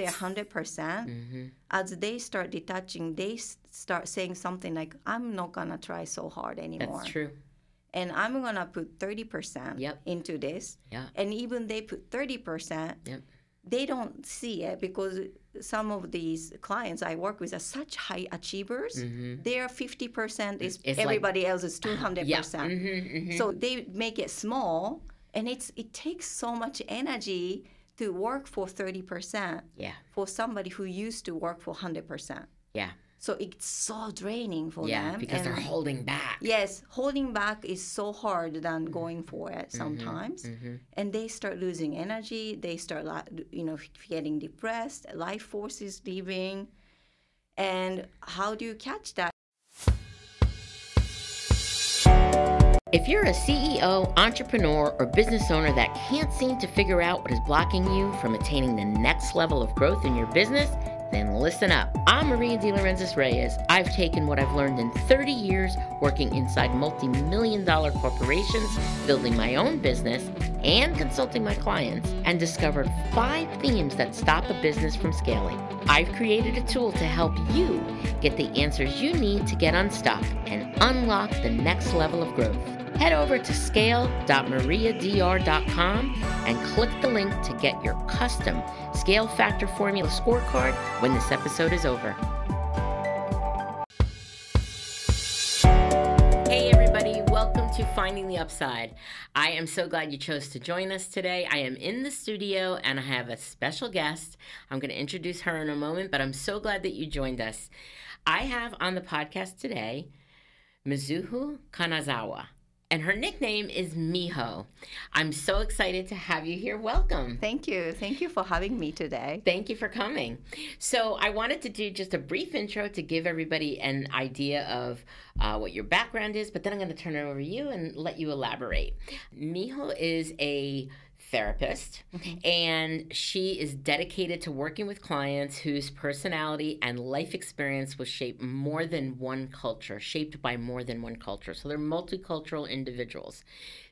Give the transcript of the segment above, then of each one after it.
their 100%, percent Mm-hmm. as they start detaching, they start saying something like, I'm not to try so hard anymore. That's true. And I'm to put 30% Yep. into this. Yeah. And even they put 30%, Yep. they don't see it because some of these clients I work with are such high achievers. Their 50% is Mm-hmm. It's like- everybody else is 200%. Yeah. Mhm, mhm. So they make it small, and it's it takes so much energy to work for 30% Yeah. for somebody who used to work for 100%. Yeah. So it's so draining for Yeah. them. Because they're holding back. Yes, holding back is so hard than Mm-hmm. going for it sometimes. And they start losing energy. They start, you know, getting depressed. Life force is leaving. And how do you catch that? If you're a CEO, entrepreneur, or business owner that can't seem to figure out what is blocking you from attaining the next level of growth in your business, then listen up. I'm Maria De Laurentiis Reyes. I've taken what I've learned in 30 years working inside multi million dollar corporations, building my own business, and consulting my clients, and discovered five themes that stop a business from scaling. I've created a tool to help you get the answers you need to get unstuck and unlock the next level of growth. Head over to scale.mariadr.com and click the link to get your custom Scale Factor Formula scorecard when this episode is over. Hey, everybody, welcome to Finding the Upside. I am so glad you chose to join us today. I am in the studio and I have a special guest. I'm going to introduce her in a moment, but I'm so glad that you joined us. I have on the podcast today Mizuho Kanazawa, and her nickname is Miho. I'm so excited to have you here. Welcome. Thank you. Thank you for having me today. Thank you for coming. So, I wanted to do just a brief intro to give everybody an idea of uh, what your background is, but then I'm going to turn it over to you and let you elaborate. Miho is a therapist mm-hmm. and she is dedicated to working with clients whose personality and life experience was shaped more than one culture, shaped by more than one culture. So they're multicultural individuals.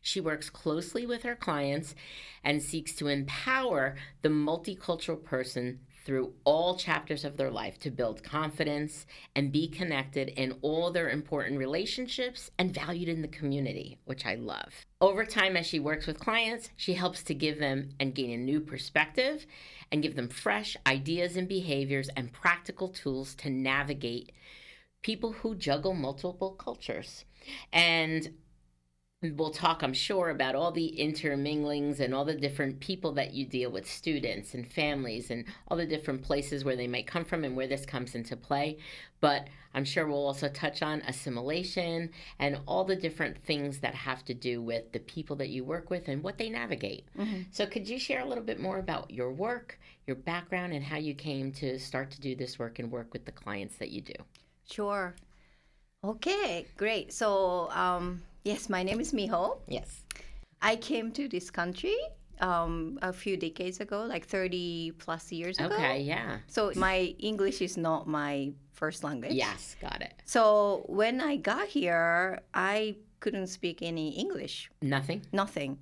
She works closely with her clients and seeks to empower the multicultural person through all chapters of their life to build confidence and be connected in all their important relationships and valued in the community, which I love. Over time, as she works with clients, she helps to give them and gain a new perspective and give them fresh ideas and behaviors and practical tools to navigate people who juggle multiple cultures. And we'll talk, I'm sure, about all the interminglings and all the different people that you deal with, students and families, and all the different places where they might come from and where this comes into play. But I'm sure we'll also touch on assimilation and all the different things that have to do with the people that you work with and what they navigate. So, could you share a little bit more about your work, your background, and how you came to start to do this work and work with the clients that you do? Sure. Okay, great. So, um, yes, my name is Miho. Yes. I came to this country um, a few decades ago, like 30 plus years ago. Okay, yeah. So, my English is not my first language. Yes, got it. So, when I got here, I couldn't speak any English, Nothing? nothing.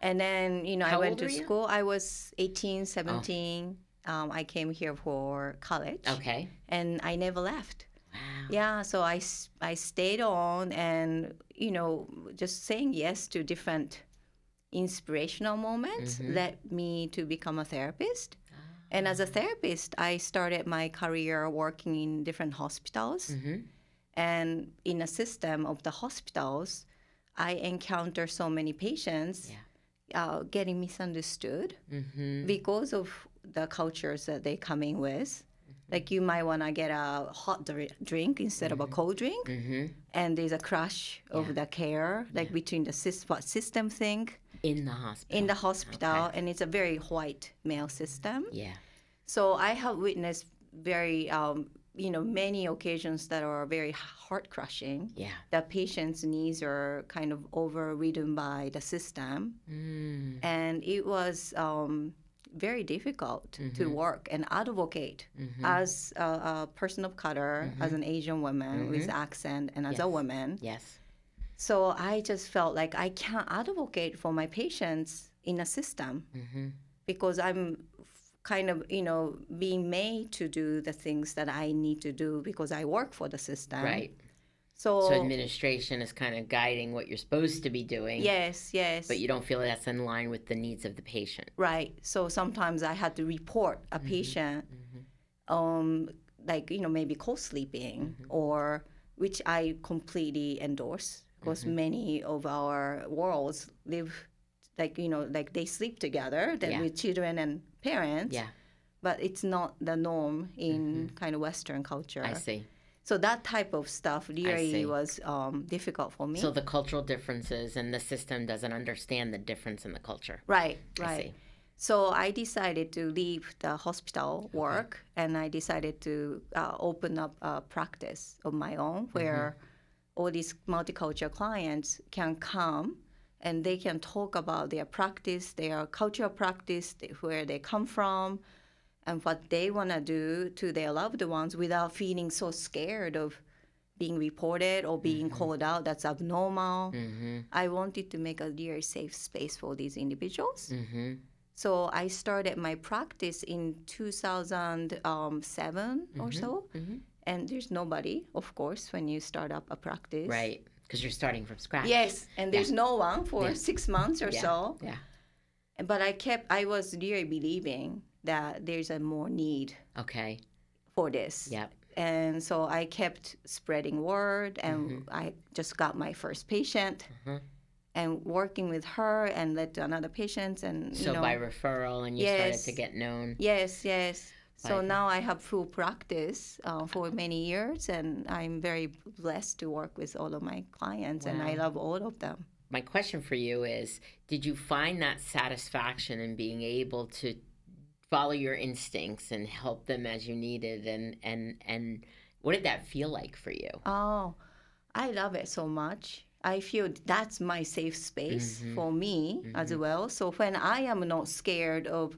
And then, you know, How I went to? Oh. school. I was 18, 17. Um, I came here for college Okay. and I never left. Wow. Yeah, so I, I stayed on and, you know, just saying yes to different inspirational moments led me to become a therapist. And as a therapist, I started my career working in different hospitals. Mm-hmm. And in a system of the hospitals, I encounter so many patients uh, getting misunderstood Mm-hmm. because of the cultures that they come in with. Like you might want to get a hot dr- drink instead of a cold drink, Mm-hmm. and there's a crush of the care, like between the system thing In the hospital. in the hospital, and it's a very white male system. yeah. So I have witnessed very, um, you know, many occasions that are very heart crushing. Yeah. The patient's needs are kind of overridden by the system, Mm. and it was um, very difficult Mm-hmm. to work and advocate as a, a person of color, as an Asian woman with accent, and as a Mm-hmm. Woman. Yes. So I just felt like I can't advocate for my patients in a system Mm-hmm. because I'm kind of you know being made to do the things that I need to do because I work for the system. Right. So, So administration is kind of guiding what you're supposed to be doing. yes, yes. But you don't feel that's in line with the needs of the patient. Right. So sometimes I had to report a mm-hmm. patient, mm-hmm. um, like you know maybe co-sleeping mm-hmm. or which I completely endorse because many of our worlds live like you know like they sleep together then Yeah. with children and parents. Yeah, But it's not the norm in kind of Western culture. I see. So that type of stuff really was um, difficult for me. So the cultural differences and the system doesn't understand the difference in the culture. right, I right. see. So I decided to leave the hospital work and I decided to uh, open up a practice of my own where all these multicultural clients can come and they can talk about their practice, their cultural practice, where they come from, and what they want to do to their loved ones without feeling so scared of being reported or being called out. That's abnormal. Mm-hmm. I wanted to make a really safe space for these individuals. Mm-hmm. So I started my practice in 2007 or so. mhm. And there's nobody, of course, when you start up a practice. Right. Because you're starting from scratch. Yes, and there's no one for Yeah. six months or Yeah. so. Yeah. But I kept, I was really believing that there's a more need Okay. for this. Yep. And so I kept spreading word, and I just got my first patient, Mhm. and working with her, and led to another patient, and you So know, by referral, and you started to get known. Yes, yes. So Right. now I have full practice uh, for many years, and I'm very blessed to work with all of my clients, and I love all of them. My question for you is Did you find that satisfaction in being able to follow your instincts and help them as you needed? And, and, and what did that feel like for you? Oh, I love it so much. I feel that's my safe space for me as well. So when I am not scared of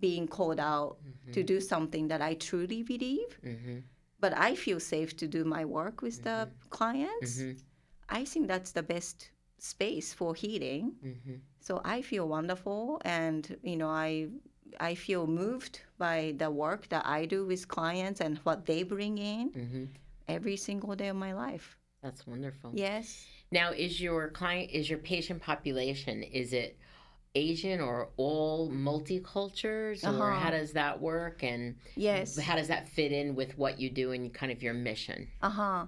being called out to do something that I truly believe, Mm-hmm. but I feel safe to do my work with the clients, Mhm. I think that's the best space for healing. Mm-hmm. So I feel wonderful, and you know, I I feel moved by the work that I do with clients and what they bring in Mm-hmm. every single day of my life. That's wonderful. Yes. Now, is your client, is your patient population, is it Asian or all multicultures, or Uh-huh. how does that work? And Yes. how does that fit in with what you do and kind of your mission? Uh huh.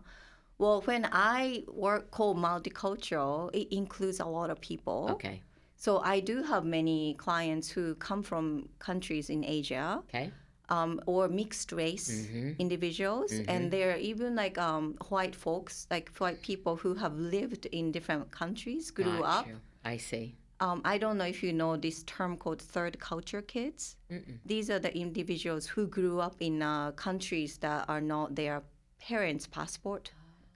Well, when I work called multicultural, it includes a lot of people. Okay. So I do have many clients who come from countries in Asia Okay. um, or mixed race Mhm. individuals, Mhm. and there are even like um, white folks, like white people who have lived in different countries, grew up. I see. Um, I don't know if you know this term called third culture kids. Mm-mm. These are the individuals who grew up in uh, countries that are not their parents' passport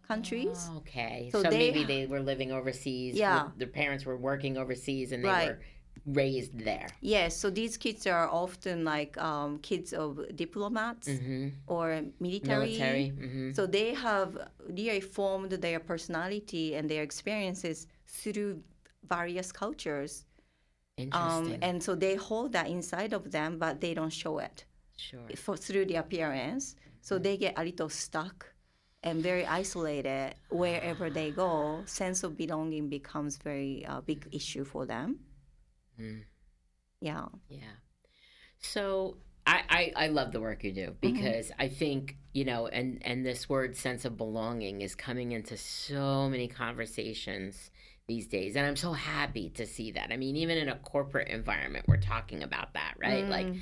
countries. Okay. So So, they- maybe they were living overseas. Yeah. Their parents were working overseas and they Right. were raised there. Yes, so these kids are often like um, kids of diplomats Mm-hmm. or military. Military. Mm-hmm. So they have really formed their personality and their experiences through various cultures. Interesting. Um, and so they hold that inside of them, but they don't show it sure. for, through the appearance. So they get a little stuck and very isolated wherever they go. Sense of belonging becomes very uh, big issue for them. Mm. Yeah. Yeah. So I, I, I love the work you do because I think, you know, and, and this word sense of belonging is coming into so many conversations these days. And I'm so happy to see that. I mean, even in a corporate environment, we're talking about that, right? Like, Mm.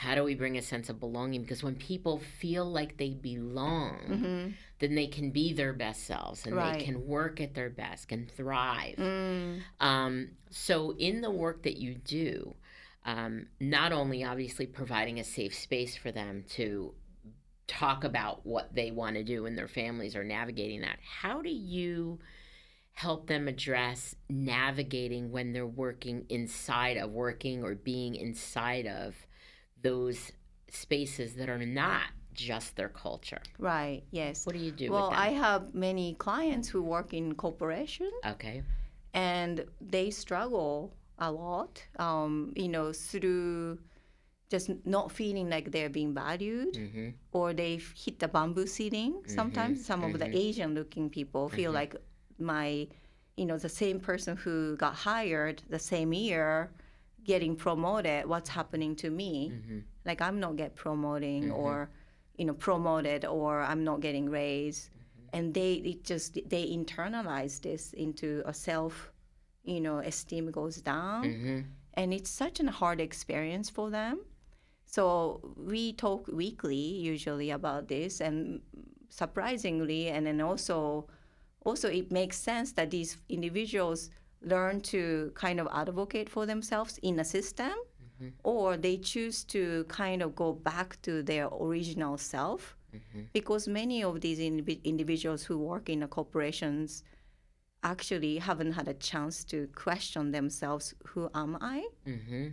How do we bring a sense of belonging? Because when people feel like they belong, Mhm. then they can be their best selves and Right. they can work at their best, and thrive. Mm. Um, so, in the work that you do, um, not only obviously providing a safe space for them to talk about what they want to do and their families are navigating that, how do you help them address navigating when they're working inside of working or being inside of those spaces that are not just their culture? Right. Yes. What do you do Well? I have many clients who work in corporation, okay. and they struggle a lot. Um, you know, through just not feeling like they're being valued Mm-hmm. or they've hit the bamboo ceiling sometimes some of the asian looking people feel like my you know the same person who got hired the same year getting promoted what's happening to me mm-hmm. like i'm not get promoting mm-hmm. or you know promoted or i'm not getting raised. Mm-hmm. And they it just they internalize this into a self you know esteem goes down. Mm-hmm. and it's such a hard experience for them. So we talk weekly usually about this and surprisingly and then also also it makes sense that these individuals learn to kind of advocate for themselves in a system or they choose to kind of go back to their original self because many of these indivi- individuals who work in the corporations actually haven't had a chance to question themselves who am i Mm-hmm.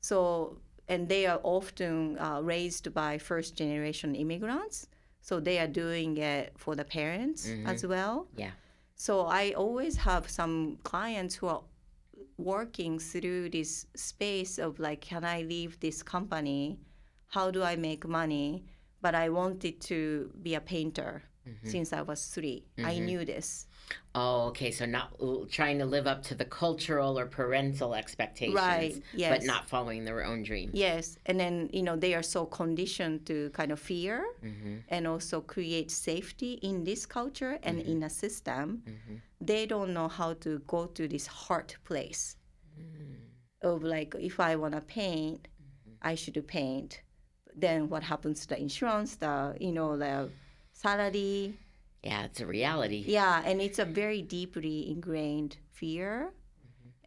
so, and they are often uh, raised by first generation immigrants. So they are doing it for the parents as well. Yeah. So I always have some clients who are working through this space of like, can I leave this company? How do I make money? But I wanted to be a painter mm-hmm. since I was 3 I mm-hmm. knew this. Oh, okay. So not trying to live up to the cultural or parental expectations, Right, Yes. but not following their own dream. Yes, and then you know they are so conditioned to kind of fear mm-hmm. and also create safety in this culture and mm-hmm. in a system. Mm-hmm. They don't know how to go to this heart place mm. of like if I want to paint, I should paint. Then what happens to the insurance, the you know the salary? Yeah, it's a reality. Yeah, and it's a very deeply ingrained fear.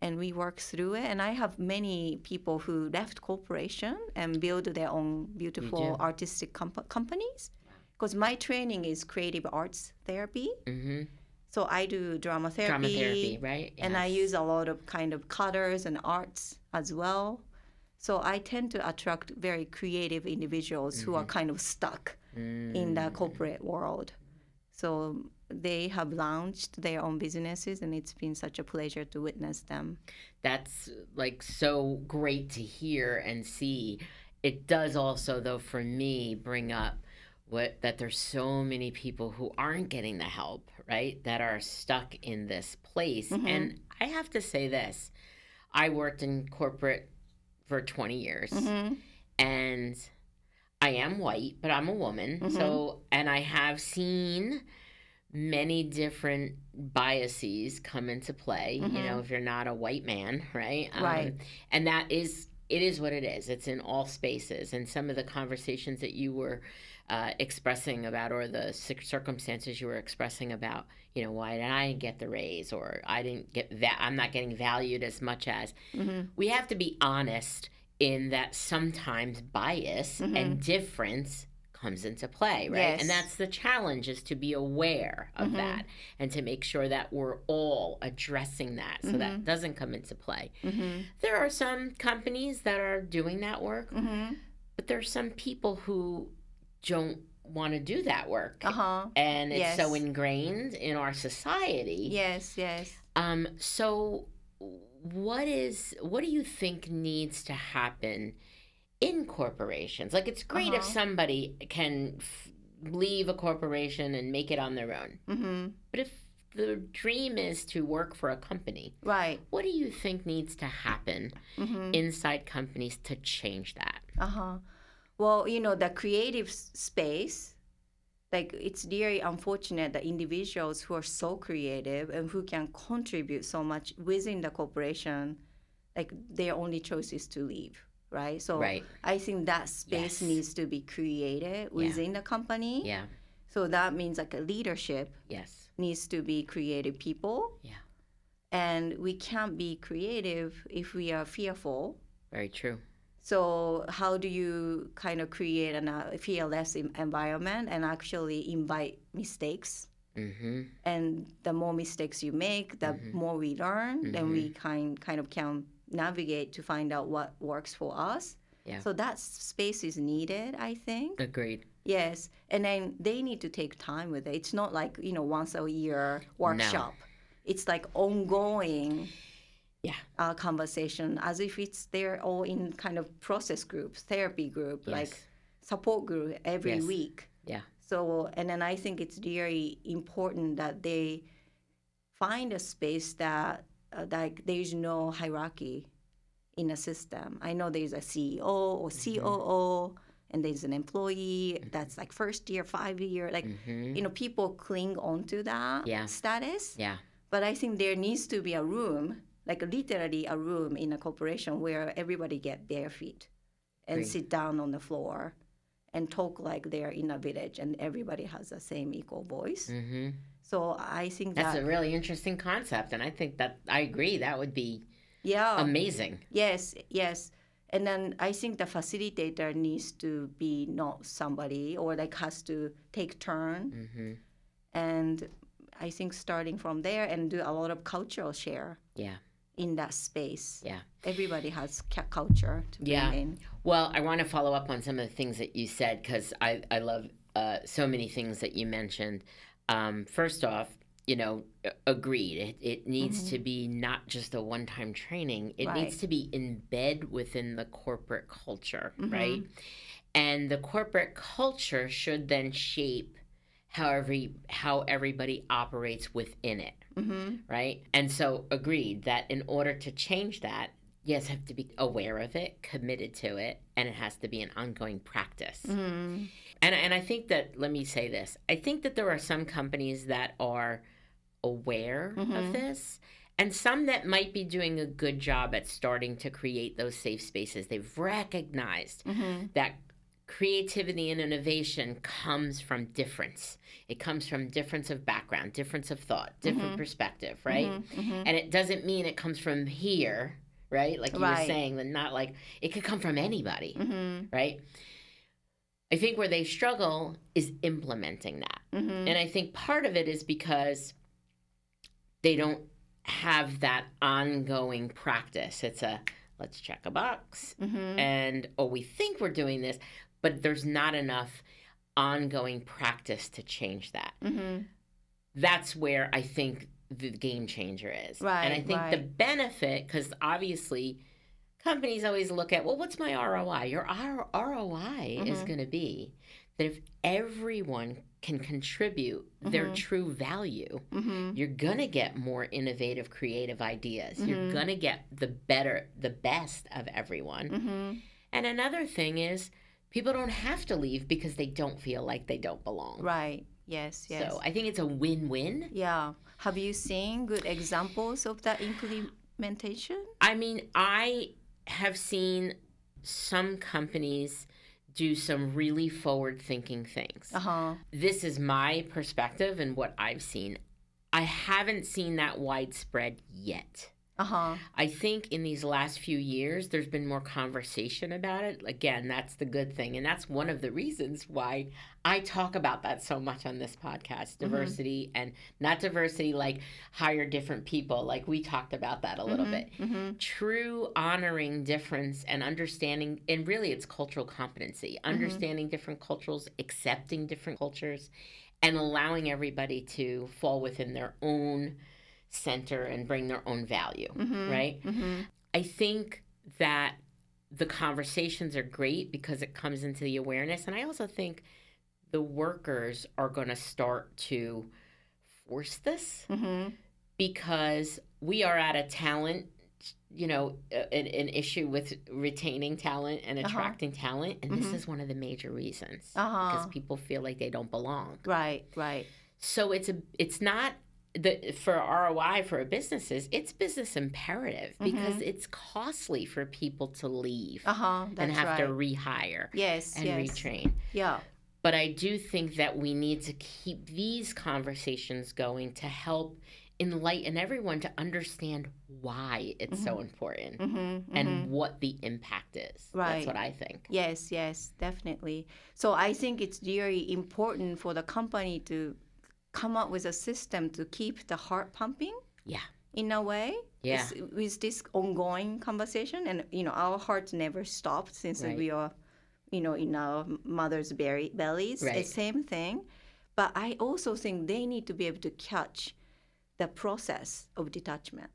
And we work through it. And I have many people who left corporation and build their own beautiful artistic comp- companies. Because my training is creative arts therapy. Mm-hmm. So I do drama therapy. Drama therapy, right? And I use a lot of kind of colors and arts as well. So I tend to attract very creative individuals who Mm-hmm. are kind of stuck in Mm. the corporate world. So they have launched their own businesses, and it's been such a pleasure to witness them. That's like so great to hear and see. It does also, though, for me, bring up what that there's so many people who aren't getting the help, right? That are stuck in this place. Mm-hmm. And I have to say this: I worked in corporate for 20 years, mm-hmm. and I am white, but I'm a woman. So, and I have seen many different biases come into play. You know, if you're not a white man, right? Um, Right. And that is, it is what it is. It's in all spaces. And some of the conversations that you were uh, expressing about, or the cir- circumstances you were expressing about, you know, why did I get the raise, or I didn't get that, I'm not getting valued as much as. We have to be honest in that sometimes bias and mm-hmm. difference comes into play, right? Yes. And that's the challenge is to be aware of mm-hmm. that and to make sure that we're all addressing that so that mm-hmm. doesn't come into play. There are some companies that are doing that work, but there are some people who don't want to do that work. Uh huh. And it's so ingrained in our society. Yes, yes. Um, so what is what do you think needs to happen in corporations? Like it's great if Uh-huh. somebody can f- leave a corporation and make it on their own. Mm-hmm. But if the dream is to work for a company, Right. what do you think needs to happen Mm-hmm. inside companies to change that? Uh huh. Well, you know, the creative space, like it's very unfortunate that individuals who are so creative and who can contribute so much within the corporation, like their only choice is to leave, right? So Right. I think that space Yes. needs to be created within the company. Yeah. So that means like a leadership Yes. needs to be creative people. Yeah. And we can't be creative if we are fearful. Very true. So how do you kind of create an, uh, a fearless em- environment and actually invite mistakes? Mm-hmm. And the more mistakes you make, the mm-hmm. more we learn. Then we mm-hmm. kind kind of can navigate to find out what works for us. Yeah. So that space is needed, I think. Agreed. Yes, and then they need to take time with it. It's not like you know once a year workshop. It's like ongoing. Yeah. uh, conversation as if it's they're all in kind of process groups, therapy group, like support group every Yes. week. Yeah. So, and then I think it's very important that they find a space that uh, like there's no hierarchy in a system. I know there's a CEO or Mm-hmm. COO, and there's an employee that's like first year, five year, like hmm you know, people cling on to that Yeah. status. Yeah. But I think there needs to be a room, like literally a room in a corporation where everybody get bare feet and Great. sit down on the floor and talk like they're in a village and everybody has the same equal voice. hmm So I think That's that a really interesting concept, and I think that I agree. That would be yeah, amazing. yes, yes. And then I think the facilitator needs to be not somebody or like has to take turn hmm and I think starting from there and do a lot of cultural share Yeah. In that space. Yeah. Everybody has culture to bring Yeah. in. Well, I want to follow up on some of the things that you said because I, I love uh, so many things that you mentioned. Um, first off, you know, agreed. It, it needs to be not just a one time training, it Right. needs to be embed within the corporate culture, Mhm. right? And the corporate culture should then shape how, every, how everybody operates within it Mm-hmm. right? And so agreed that in order to change that, yes, have to be aware of it, committed to it, and it has to be an ongoing practice. Mm-hmm. And and I think that let me say this. I think that there are some companies that are aware of Mhm. this and some that might be doing a good job at starting to create those safe spaces. They've recognized Mm-hmm. that creativity and innovation comes from difference. It comes from difference of background, difference of thought, different Mhm. perspective, right? Mm-hmm. And it doesn't mean it comes from here, right? Like you were saying, that not like it could come from anybody, Mm-hmm. right? I think where they struggle is implementing that. Mm-hmm. And I think part of it is because they don't have that ongoing practice. It's a let's check a box Mm-hmm. and oh we think we're doing this, but there's not enough ongoing practice to change that Mm-hmm. that's where I think the game changer is. Right, And I think the benefit, because obviously companies always look at, well, what's my ROI? Your R- ROI is Mhm. going to be that if everyone can contribute their Mhm. true value, Mm-hmm. you're going to get more innovative, creative ideas. You're Mhm. going to get the better, the best of everyone. Mm-hmm. And another thing is, people don't have to leave because they don't feel like they don't belong. Right. Yes. Yes. So I think it's a win win. yeah. Have you seen good examples of that implementation? I mean, I have seen some companies do some really forward thinking things. Uh huh. This is my perspective and what I've seen. I haven't seen that widespread yet. Uh huh. I think in these last few years, there's been more conversation about it. Again, that's the good thing. And that's one of the reasons why I talk about that so much on this podcast diversity and not diversity like hire different people. Like we talked about that a little bit. Mm-hmm. True honoring difference and understanding, and really it's cultural competency, understanding different cultures, accepting different cultures, and allowing everybody to fall within their own center and bring their own value Mm-hmm. right? Mm-hmm. I think that the conversations are great because it comes into the awareness. And I also think the workers are going to start to force this Mm-hmm. because we are at a talent, you know, an, an issue with retaining talent and Uh-huh. attracting talent. And this Mhm. is one of the major reasons Uh because people feel like they don't belong. Right. Right. So it's a it's not the for ROI for businesses, it's business imperative because it's costly for people to leave Uh huh. and have right. to rehire yes. and yes. retrain. Yeah. But I do think that we need to keep these conversations going to help enlighten everyone to understand why it's so important Mm-hmm. and what the impact is. Right. That's what I think. Yes, yes, definitely. So I think it's very important for the company to come up with a system to keep the heart pumping. Yeah. In a way. Yeah. With this ongoing conversation, and you know, our hearts never stopped since Right. we are, you know, in our mother's berry, bellies. Right. It's same thing. But I also think they need to be able to catch the process of detachment.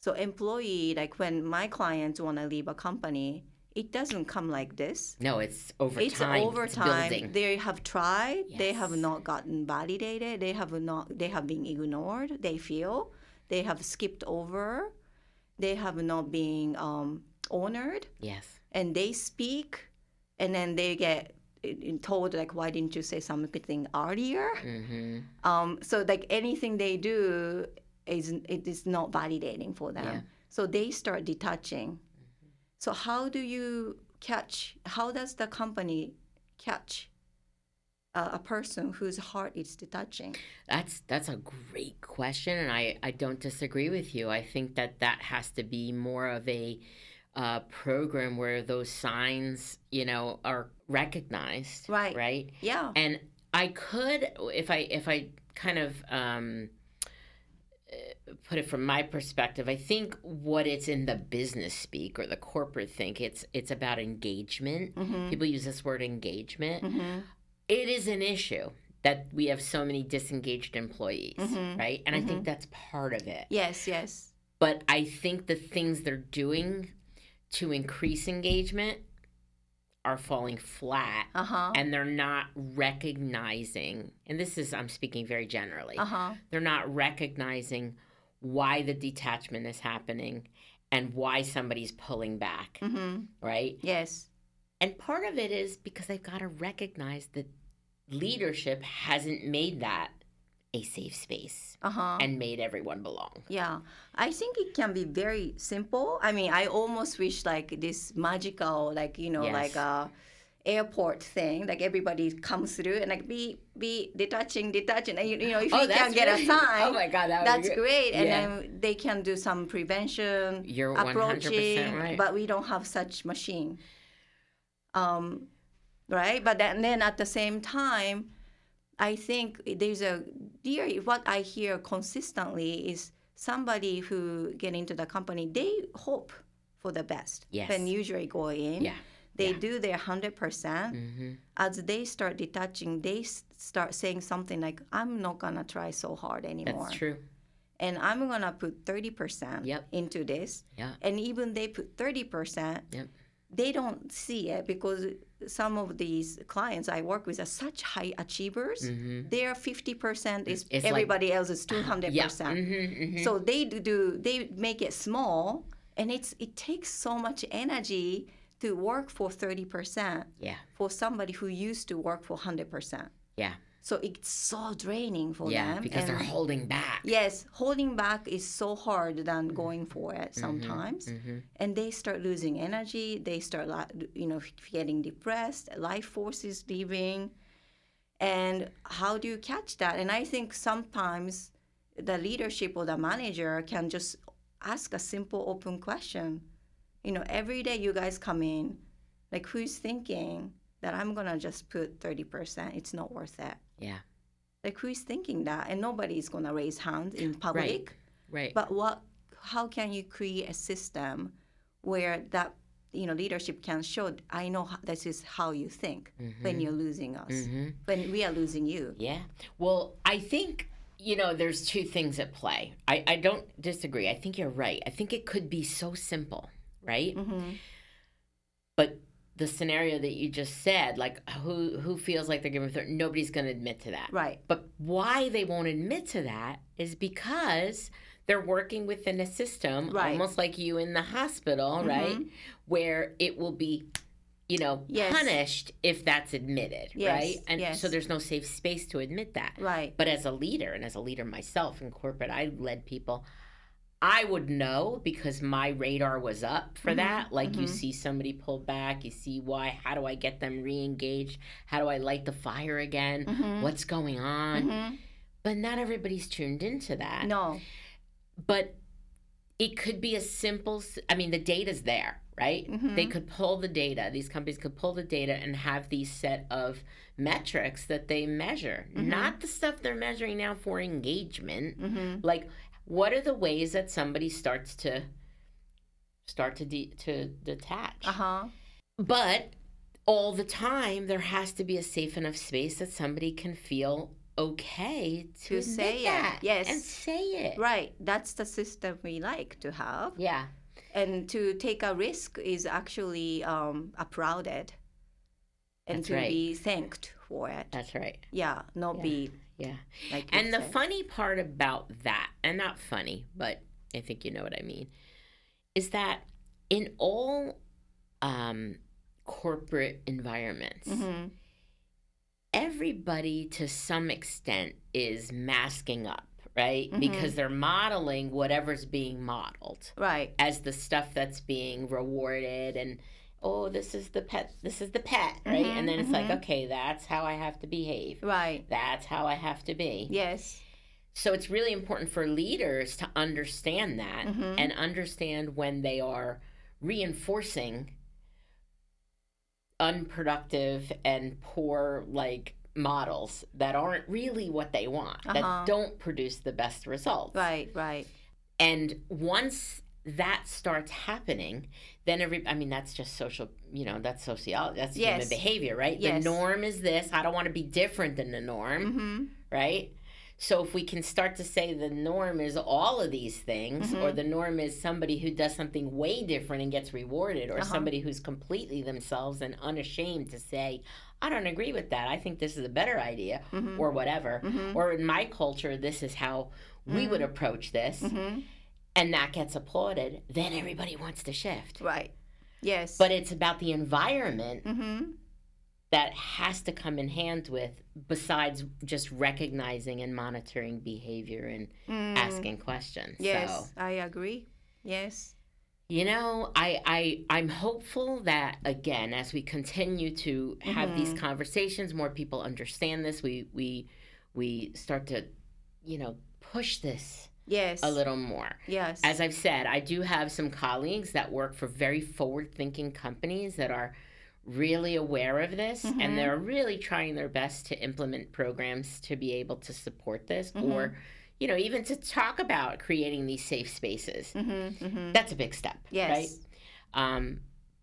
So employee, like when my clients want to leave a company, it doesn't come like this. No, it's over it's time. over It's time. building. They have tried. They have not gotten validated. They have not. They have been ignored. They feel they have skipped over. They have not been um, honored, Yes. and they speak, and then they get told like, "Why didn't you say something earlier?" Mm-hmm. Um, so like anything they do is it is not validating for them. Yeah. So they start detaching. So how do you catch? How does the company catch a, a person whose heart is detaching? That's that's a great question, and I I don't disagree with you. I think that that has to be more of a uh, program where those signs, you know, are recognized. Right. Right. Yeah. And I could, if I if I kind of um, uh, put it from my perspective, I think what it's in the business speak or the corporate think it's it's about engagement. Mm-hmm. People use this word engagement. Mm-hmm. It is an issue that we have so many disengaged employees, Mhm. right? And I think that's part of it. Yes. Yes. But I think the things they're doing to increase engagement are falling flat Uh huh. and they're not recognizing and this is i'm speaking very generally Uh huh. they're not recognizing why the detachment is happening and why somebody's pulling back Mm-hmm. right Yes. and part of it is because they've got to recognize that leadership hasn't made that a safe space Uh huh. and made everyone belong Yeah, I think it can be very simple. I mean, I almost wish like this magical, like you know, Yes. like a airport thing, like everybody comes through and like be be detaching, detaching, and you, you know, if you can get really- a sign, oh my god that that's would be great, and Yeah. then they can do some prevention, You're 100% approaching, right. but we don't have such machine. Um, right, but then, then at the same time, I think there's a dear what I hear consistently is somebody who get into the company they hope for the best Yes. when usually go in yeah they yeah. do their 100% hmm as they start detaching they start saying something like i'm not gonna try so hard anymore that's true and i'm gonna put 30% Yep. into this yeah and even they put 30% Yep. they don't see it because some of these clients i work with are such high achievers. Hmm their 50% is It's like- everybody else is 200% hmm so they do- do they make it small and it's it takes so much energy to work for 30% yeah. for somebody who used to work for 100% yeah so it's so draining for yeah them because they're holding back. Yes holding back is so hard than going for it sometimes. hmm and they start losing energy they start you know getting depressed life force is leaving. And how do you catch that? And i think sometimes the leadership or the manager can just ask a simple open question. You know every day you guys come in like who's thinking that i'm gonna just put 30% it's not worth it yeah like who's thinking that and nobody's gonna raise hands in public right right. but what how can you create a system where that you know leadership can show i know this is how you think when you're losing us hmm when we are losing you Yeah. Well, I think, you know, there's two things at play. I, I don't disagree. I think you're right. I think it could be so simple, right? hmm But the scenario that you just said, like who who feels like they're giving thir- nobody's going to admit to that. right But why they won't admit to that is because they're working within a system, Right. almost like you in the hospital, mm-hmm. right? Where it will be, you know, Yes. punished if that's admitted, Yes, right? And yes. so there's no safe space to admit that. right But as a leader, and as a leader myself in corporate, I led people. I would know because my radar was up for Mhm, that. Like you mhm. see somebody pull back, you see why. How do I get them re-engaged? How do I light the fire again? Mhm. What's going on? Mhm. But not everybody's tuned into that. no But it could be a simple. I mean, the data's there, right? Mhm. They could pull the data. These companies could pull the data and have these set of metrics that they measure, Mhm. not the stuff they're measuring now for engagement. Like, what are the ways that somebody starts to start to de- to detach? uh-huh But all the time, there has to be a safe enough space that somebody can feel okay to, To say it, that yes. and say it. Right. That's the system we like to have. Yeah. And to take a risk is actually um, applauded and That's to right. be thanked for it. That's right. Yeah, not Yeah. be Yeah. like. And the funny part about that, and not funny, but I think you know what I mean, is that in all um, corporate environments, Mhm. everybody to some extent is masking up, right? Mhm. Because they're modeling whatever's being modeled Right. as the stuff that's being rewarded and oh this is the pet this is the pet right Mhm, and then it's like mhm. okay that's how i have to behave Right. that's how i have to be Yes. so it's really important for leaders to understand that Mhm. and understand when they are reinforcing unproductive and poor like models that aren't really what they want Uh-huh. that don't produce the best results Right. Right. and once that starts happening then every i mean that's just social you know that's sociology that's human behavior right Yes. the norm is this i don't want to be different than the norm Mm-hmm. right? So if we can start to say the norm is all of these things, or Mhm. the norm is somebody who does something way different and gets rewarded, or Uh-huh. somebody who's completely themselves and unashamed to say, I don't agree with that. I think this is a better idea, Mhm. or whatever. Mhm. Or in my culture, this is how we would Mhm. approach this, Mm-hmm. And that gets applauded. Then everybody wants to shift. Right. Yes. But it's about the environment Mm-hmm. that has to come in hand with, besides just recognizing and monitoring behavior and asking questions. Mm. Yes, So, I agree. Yes. you know, I, I I'm hopeful that again, as we continue to have these Mhm. conversations, more people understand this. We we we start to, you know, push this Yes. a little more. Yes. As I've said, I do have some colleagues that work for very forward thinking companies that are really aware of this Mhm. and they're really trying their best to implement programs to be able to support this or you know even to talk about creating these safe spaces mm-hmm. Mm-hmm. that's a big step Yes. right um,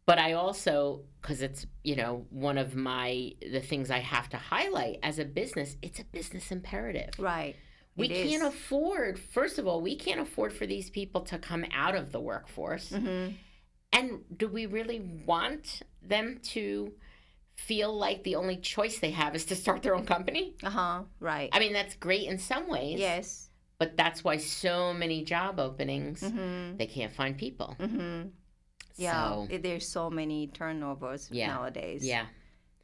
but i also because it's you know one of my the things i have to highlight as a business it's a business imperative Right. We It can't is. afford first of all we can't afford for these people to come out of the workforce Mm-hmm. and do we really want them to feel like the only choice they have is to start their own company Uh huh. Right. i mean that's great in some ways yes. but that's why so many job openings Mm-hmm. they can't find people Mm-hmm. Yeah. so There's so many turnovers Yeah. nowadays. yeah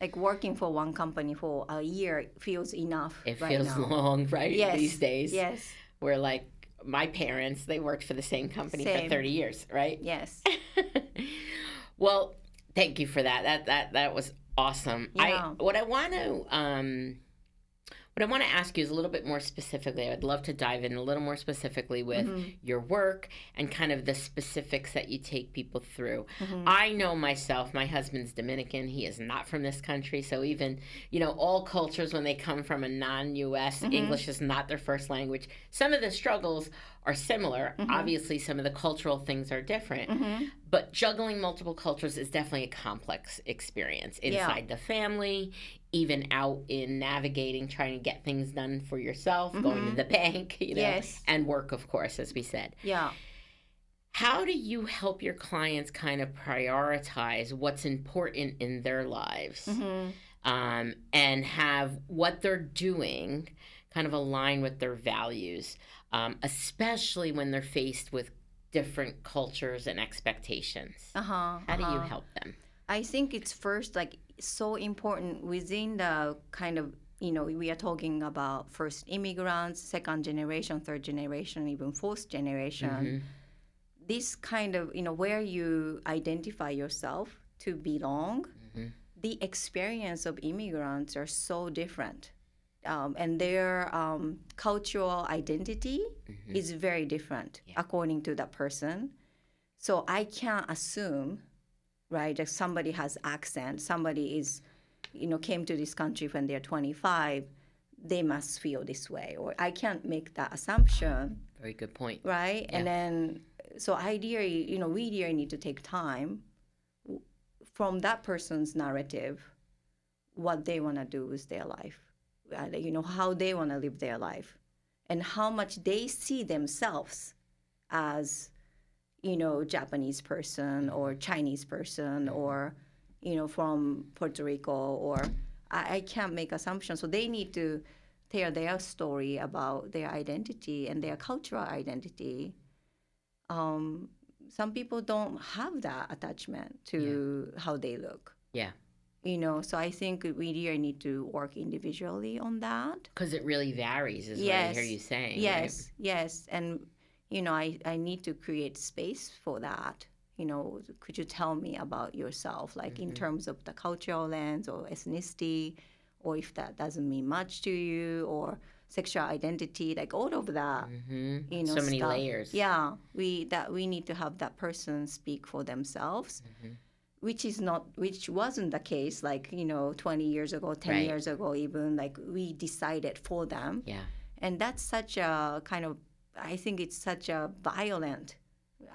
Like working for one company for a year feels enough. it right feels now. long right Yes. these days Yes. where like my parents they worked for the same company Same. for 30 years right Yes. well, thank you for that. That that that was awesome. Yeah. I what I want to um what I want to ask you is a little bit more specifically. I'd love to dive in a little more specifically with Mhm. your work and kind of the specifics that you take people through. Mhm. I know myself, my husband's Dominican. He is not from this country. So, even, you know, all cultures, when they come from a non US, Mhm. English is not their first language. Some of the struggles are similar. Mhm. Obviously, some of the cultural things are different. Mm-hmm. But juggling multiple cultures is definitely a complex experience Yeah. inside the family, even out in navigating, trying to get things done for yourself, going to Mhm. the bank, you know, Yes. and work, of course, as we said. Yeah. How do you help your clients kind of prioritize what's important in their lives Mm-hmm. um, and have what they're doing kind of align with their values, um, especially when they're faced with different cultures and expectations? Uh huh. How do you help them? I think it's first like so important within the kind of you know we are talking about first immigrants, second generation, third generation, even fourth generation. Mhm. This kind of you know where you identify yourself to belong. Mhm. The experience of immigrants are so different, um, and their um, cultural identity Mhm. is very different Yeah. according to that person. So I can't assume, right, that somebody has accent, somebody is, you know, came to this country when they're 25, they must feel this way, or I can't make that assumption, Very good point. right? And then, so ideally, you know, we really need to take time from that person's narrative, what they want to do with their life. uh, you know, how they want to live their life, and how much they see themselves as, you know, Japanese person or Chinese person or, you know, from Puerto Rico or I, I can't make assumptions. So they need to tell their story about their identity and their cultural identity. Um, some people don't have that attachment to how they look. Yeah. You know, so I think we really need to work individually on that. Because it really varies, is what I hear you saying. right? Yes, yes, and you know, I I need to create space for that. You know, could you tell me about yourself, like in terms of the cultural lens or ethnicity, or if that doesn't mean much to you, or sexual identity, like all of that. Mhm. You know, so many stuff. layers. Yeah, we that we need to have that person speak for themselves, Mm-hmm. which is not, which wasn't the case. Like you know, twenty years ago, ten Right. years ago, even like we decided for them Yeah. and that's such a kind of i think it's such a violent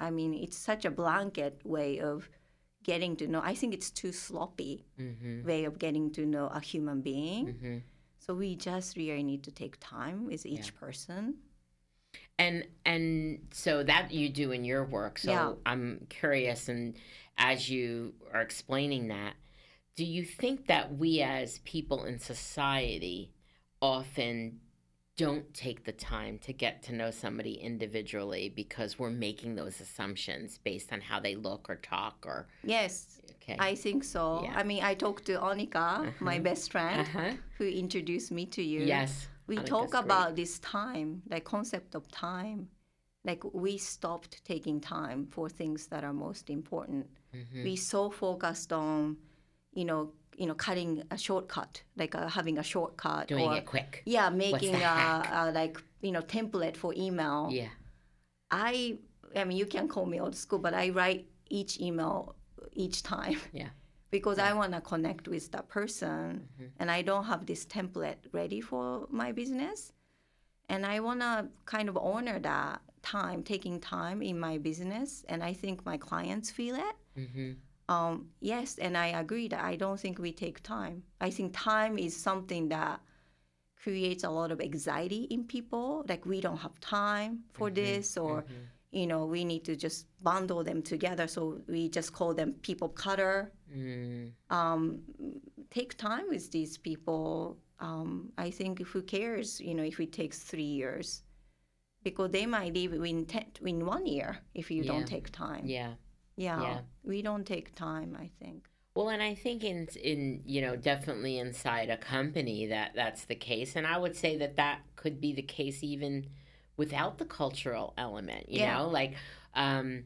i mean it's such a blanket way of getting to know i think it's too sloppy Mm-hmm. way of getting to know a human being Mm-hmm. so we just really need to take time with each person And and so that you do in your work. So Yeah. I'm curious, and as you are explaining that, do you think that we as people in society often don't take the time to get to know somebody individually because we're making those assumptions based on how they look or talk or yes okay. i think so Yeah. i mean i talked to onika my best friend uh-huh. who introduced me to you Yes. we talk that's great. about this time like concept of time like we stopped taking time for things that are most important Mhm. we so focused on you know you know cutting a shortcut like uh, having a shortcut doing or it quick. yeah making a, a like you know template for email Yeah. i i mean you can call me old school but i write each email each time Yeah. because i want to connect with that person Mhm. and i don't have this template ready for my business and i want to kind of honor that time taking time in my business and i think my clients feel it Mm-hmm. Um, yes, and I agree that I don't think we take time. I think time is something that creates a lot of anxiety in people. Like we don't have time for this, or you know, we need to just bundle them together. So we just call them people cutter. Mm. Um, take time with these people. Um, I think who cares? You know, if it takes three years, because they might leave in ten, in one year if you Yeah. don't take time. Yeah. Yeah, Yeah. we don't take time. I think. Well, and I think in in you know definitely inside a company that that's the case, and I would say that that could be the case even without the cultural element. You Yeah. know, like um,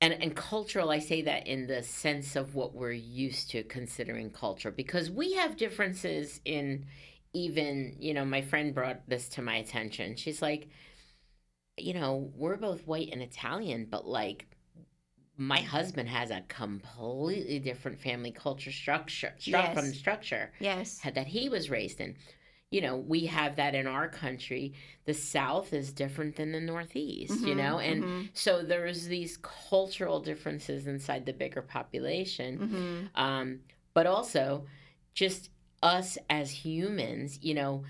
and and cultural. I say that in the sense of what we're used to considering culture, because we have differences in even you know. My friend brought this to my attention. She's like, you know, we're both white and Italian, but like my husband has a completely different family culture structure stru- Yes. from the structure Yes. that he was raised in you know we have that in our country the south is different than the northeast you Mhm, know and mhm. so there's these cultural differences inside the bigger population hmm um, but also just us as humans, you know,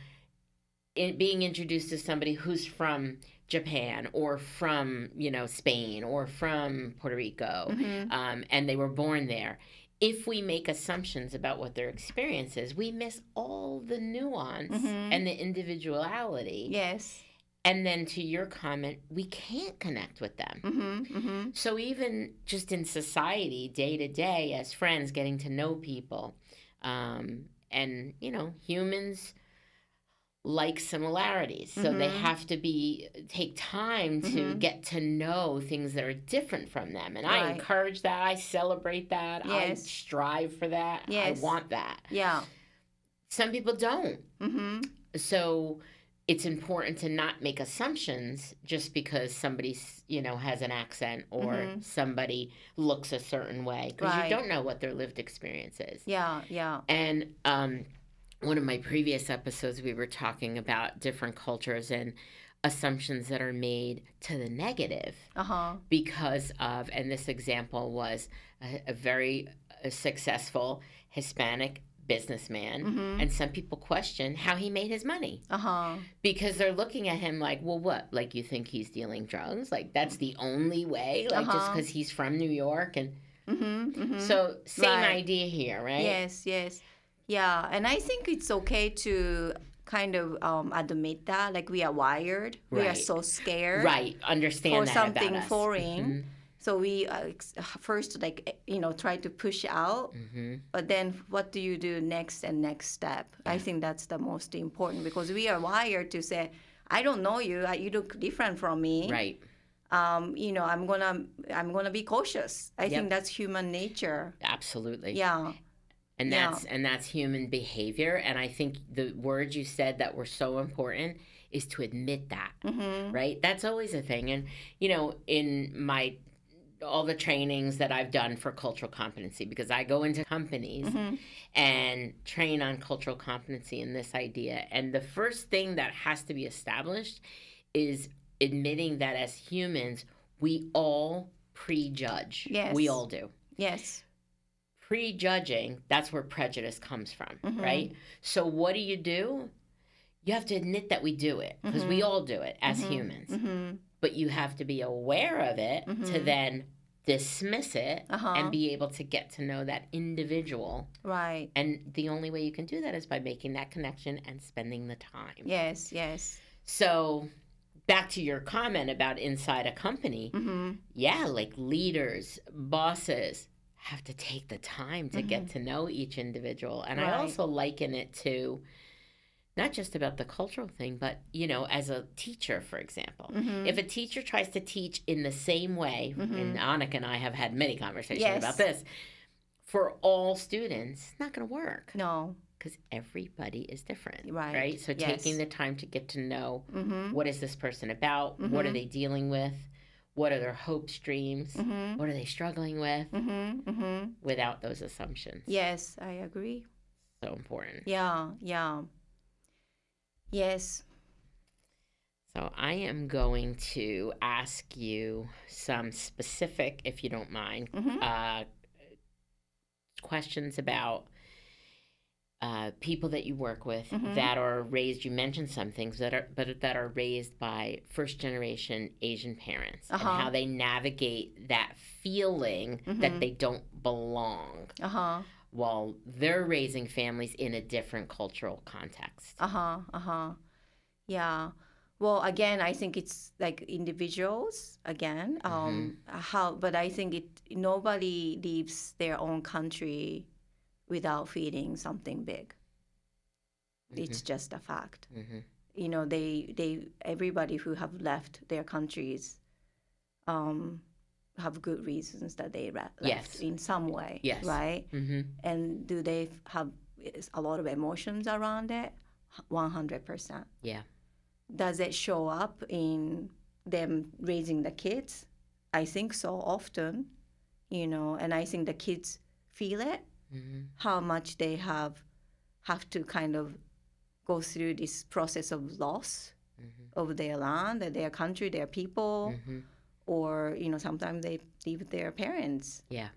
in, being introduced to somebody who's from Japan or from, you know, Spain or from Puerto Rico, hmm um, and they were born there. If we make assumptions about what their experience is, we miss all the nuance Mhm. and the individuality. Yes. And then to your comment, we can't connect with them. hmm hmm So even just in society, day to day, as friends, getting to know people, um, and you know, humans like similarities, so they Mhm. have to be take time to Mhm. get to know things that are different from them. And I encourage that. I celebrate that. I strive for that. Yes. I want that. Yeah. Some people don't. hmm So it's important to not make assumptions just because somebody you know has an accent or Mhm. somebody looks a certain way because Right. you don't know what their lived experience is Yeah. Yeah. and um, one of my previous episodes we were talking about different cultures and assumptions that are made to the negative Uh huh. because of and this example was a, a very uh, successful hispanic businessman, Mhm. and some people question how he made his money Uh huh. because they're looking at him like, well, what? Like, you think he's dealing drugs? Like, that's the only way? Like, just Uh-huh. because he's from New York? And Mm-hmm. mm-hmm. so, same Right. idea here, right? Yes, yes. Yeah, and I think it's okay to kind of um, admit that, like we are wired, we are so scared Right. Understand for that something foreign. Mhm. So we uh, first, like eh, you know, try to push out, Mhm. but then what do you do next and next step? I think that's the most important because we are wired to say, I don't know you, you look different from me. Right. Um, you know, I'm gonna, I'm gonna be cautious. I Yep. think that's human nature. Absolutely. Yeah. And Yeah. that's and that's human behavior and i think the words you said that were so important is to admit that Mm-hmm. right that's always a thing and you know in my all the trainings that i've done for cultural competency because i go into companies Mm-hmm. and train on cultural competency and this idea and the first thing that has to be established is admitting that as humans we all prejudge Yes. we all do Yes. Prejudging, that's where prejudice comes from, Mhm. right? So what do you do? You have to admit that we do it because we all do it as Mhm. humans. Mm-hmm. But you have to be aware of it to Mhm. then dismiss it Uh-huh. and be able to get to know that individual. Right. And the only way you can do that is by making that connection and spending the time. Yes. Yes. So back to your comment about inside a company, Mm-hmm. yeah, like leaders, bosses have to take the time to get Mhm. to know each individual. And I also liken it to not just about the cultural thing, but, you know, as a teacher, for example. Mm-hmm. If a teacher tries to teach in the same way, and Mhm. Annika and I have had many conversations Yes. about this, for all students, it's not going to work no. because everybody is different. Right. Right. So Yes. taking the time to get to know Mm-hmm. what is this person about? What are Mhm. they dealing with? What are their hopes, dreams? Mm-hmm. What are they struggling with Mm-hmm. Mm-hmm. without those assumptions? Yes, I agree. So important. Yeah. Yeah. Yes. So I am going to ask you some specific, if you don't mind, Mm-hmm. uh, questions about uh, people that you work with Mhm. that are raised. You mentioned some things that are, but that are raised by first generation Asian parents Uh-huh. and how they navigate that feeling Mhm. that they don't belong Uh huh. while they're raising families in a different cultural context. Uh huh. Uh huh. Yeah. Well, again, I think it's like individuals again. Um, how, but I think it nobody leaves their own country without feeling something big. It's just a fact. hmm You know, they they everybody who have left their countries, um, have good reasons that they re- left Yes. in some way. Yes. Right. hmm And do they have a lot of emotions around it? One hundred percent. Yeah. Does it show up in them raising the kids? I think so often, you know, and I think the kids feel it hmm how much they have have to kind of go through this process of loss hmm of their land, their country, their people, hmm or you know sometimes they leave their parents. Yeah.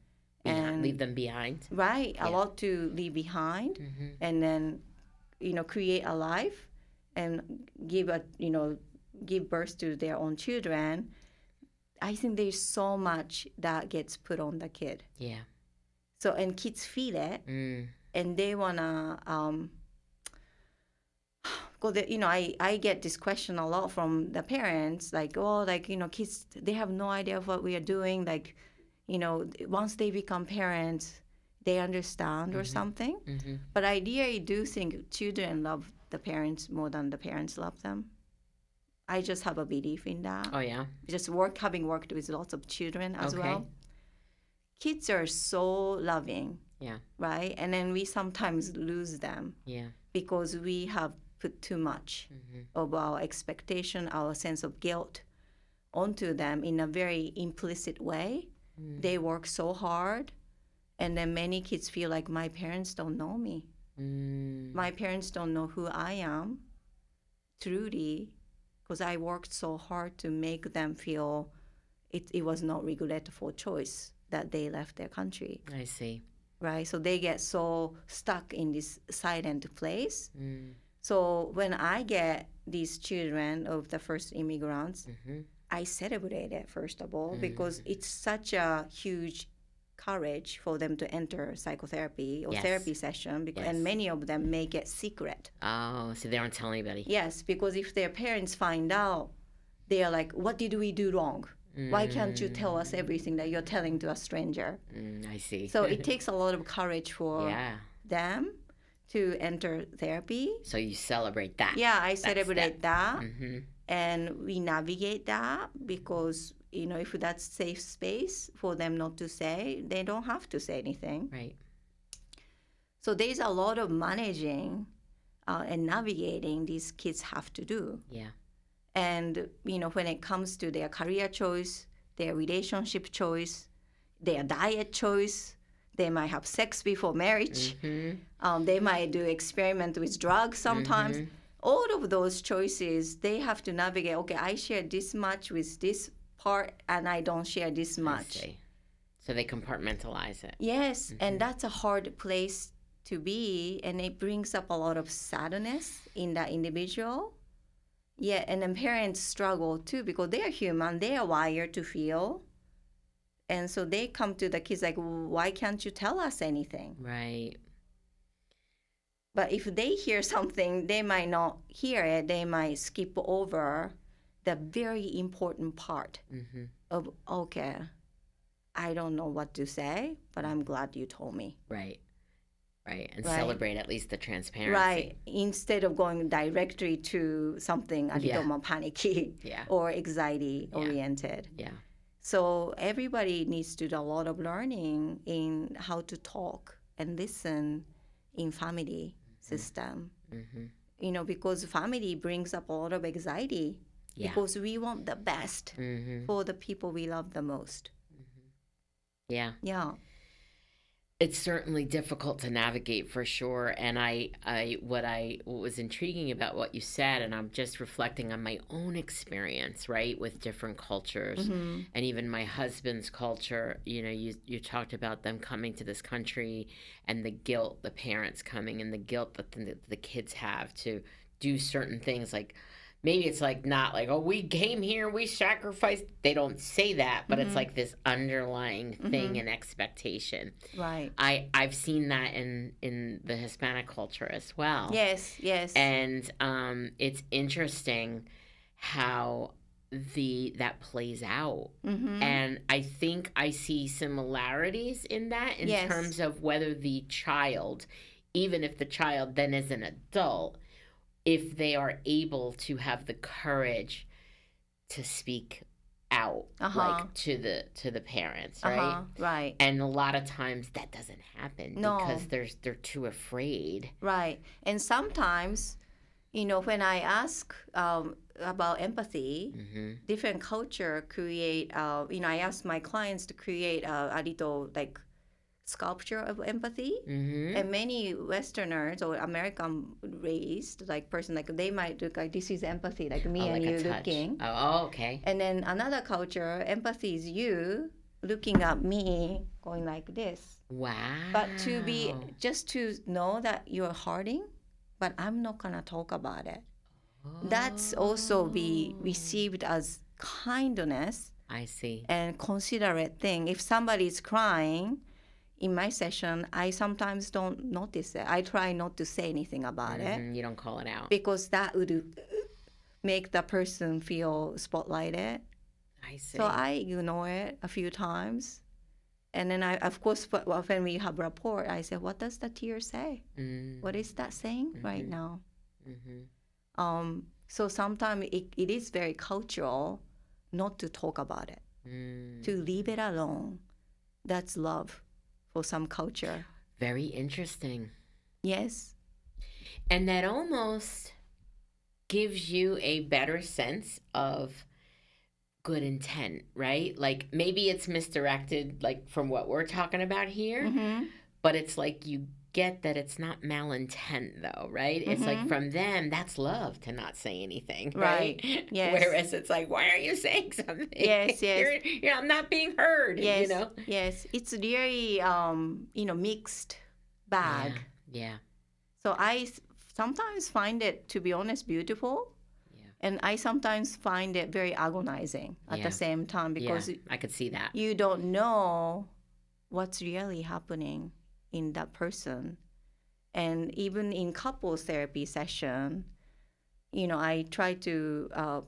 And- leave them behind. Right, a lot to leave behind. hmm and then you know create a life and give a you know give birth to their own children i think there's so much that gets put on the kid Yeah. So and kids feel it Mm. and they wanna um go the, you know I, I get this question a lot from the parents like oh like you know kids they have no idea of what we are doing like you know once they become parents they understand or Mhm. something hmm but I really do think children love the parents more than the parents love them. I just have a belief in that. Oh yeah. Just work having worked with lots of children as Okay. well. Kids are so loving. Yeah. Right? And then we sometimes lose them Yeah. because we have put too much hmm of our expectation, our sense of guilt onto them in a very implicit way. Mm. They work so hard and then many kids feel like my parents don't know me. Mm. my parents don't know who I am truly because I worked so hard to make them feel it, it was not regretful choice that they left their country. I see. right? So they get so stuck in this silent place. Mm. So when I get these children of the first immigrants, hmm I celebrate it first of all Mm. because it's such a huge courage for them to enter psychotherapy or Yes. therapy session because, Yes. and many of them make it secret. Oh, so they don't tell anybody. Yes, because if their parents find out, they are like, "What did we do wrong? Why can't you tell us everything that you're telling to a stranger?" Mm, I see. So it takes a lot of courage for yeah. them to enter therapy. So you celebrate that. Yeah, I celebrate that. hmm and we navigate that because you know if that's safe space for them not to say they don't have to say anything Right. so there's a lot of managing uh, and navigating these kids have to do Yeah. And you know when it comes to their career choice their relationship choice their diet choice they might have sex before marriage hmm um, they might do experiment with drugs sometimes Mhm. all of those choices they have to navigate okay i share this much with this part and i don't share this much. So they compartmentalize it. yes and that's a hard place to be and it brings up a lot of sadness in that individual yeah and then parents struggle too because they are human they are wired to feel and so they come to the kids like why can't you tell us anything Right. But if they hear something, they might not hear it. They might skip over the very important part hmm of, okay, I don't know what to say, but I'm glad you told me. Right. Right. And Right. celebrate at least the transparency. Right. Instead of going directly to something a little Yeah. more panicky Yeah. or anxiety oriented. Yeah. So everybody needs to do a lot of learning in how to talk and listen in family system. hmm you know, because family brings up a lot of anxiety Yeah. because we want the best hmm for the people we love the most. Yeah. Yeah. It's certainly difficult to navigate for sure and i i what i what was intriguing about what you said and i'm just reflecting on my own experience right with different cultures hmm and even my husband's culture. You know you you talked about them coming to this country and the guilt the parents coming and the guilt that the, the kids have to do certain things like maybe it's like not like oh we came here we sacrificed they don't say that but it's Mhm. like this underlying thing Mhm. and expectation Right. I I've seen that in in the Hispanic culture as well. Yes. Yes. And um, it's interesting how the that plays out. hmm And I think I see similarities in that in Yes. terms of whether the child, even if the child then is an adult, if they are able to have the courage to speak out Uh-huh. like to the to the parents, right? uh-huh. Right. and a lot of times that doesn't happen No. because there's they're too afraid Right. And sometimes, you know, when I ask um, about empathy, hmm different culture create. Uh, you know, I ask my clients to create a, a little like sculpture of empathy. hmm And many Westerners or American raised like person like they might look like this is empathy like me oh, and like you looking. Oh, oh, okay And then another culture, empathy is you looking at me going like this. wow But to be just to know that you're hurting, but I'm not gonna talk about it. That's also be Oh. received as kindness i see and considerate thing. If somebody is crying in my session, I sometimes don't notice it. I try not to say anything about it Mhm, you don't call it out because that would make the person feel spotlighted. i see So I ignore it a few times. And then I, of course, wh- wh- when we have rapport, I say, "What does the tear say? mm What is that saying right Mhm. now?" hmm Um, so sometimes it, it is very cultural not to talk about it, mm. to leave it alone. That's love for some culture. very interesting Yes. and that almost gives you a better sense of good intent right like maybe it's misdirected like from what we're talking about here hmm but it's like you get that it's not malintent though, right? It's like Mhm. from them, that's love to not say anything, Right. right? Yes. Whereas it's like, why aren't you saying something? Yes, yes. You're, you're, I'm not being heard. yes, You know. yes. It's really um, you know mixed bag. Yeah. Yeah. So I sometimes find it, to be honest, beautiful, Yeah. and I sometimes find it very agonizing at Yeah. the same time because I could see that. you don't know what's really happening in that person. And even in couples therapy session you know i try to uh,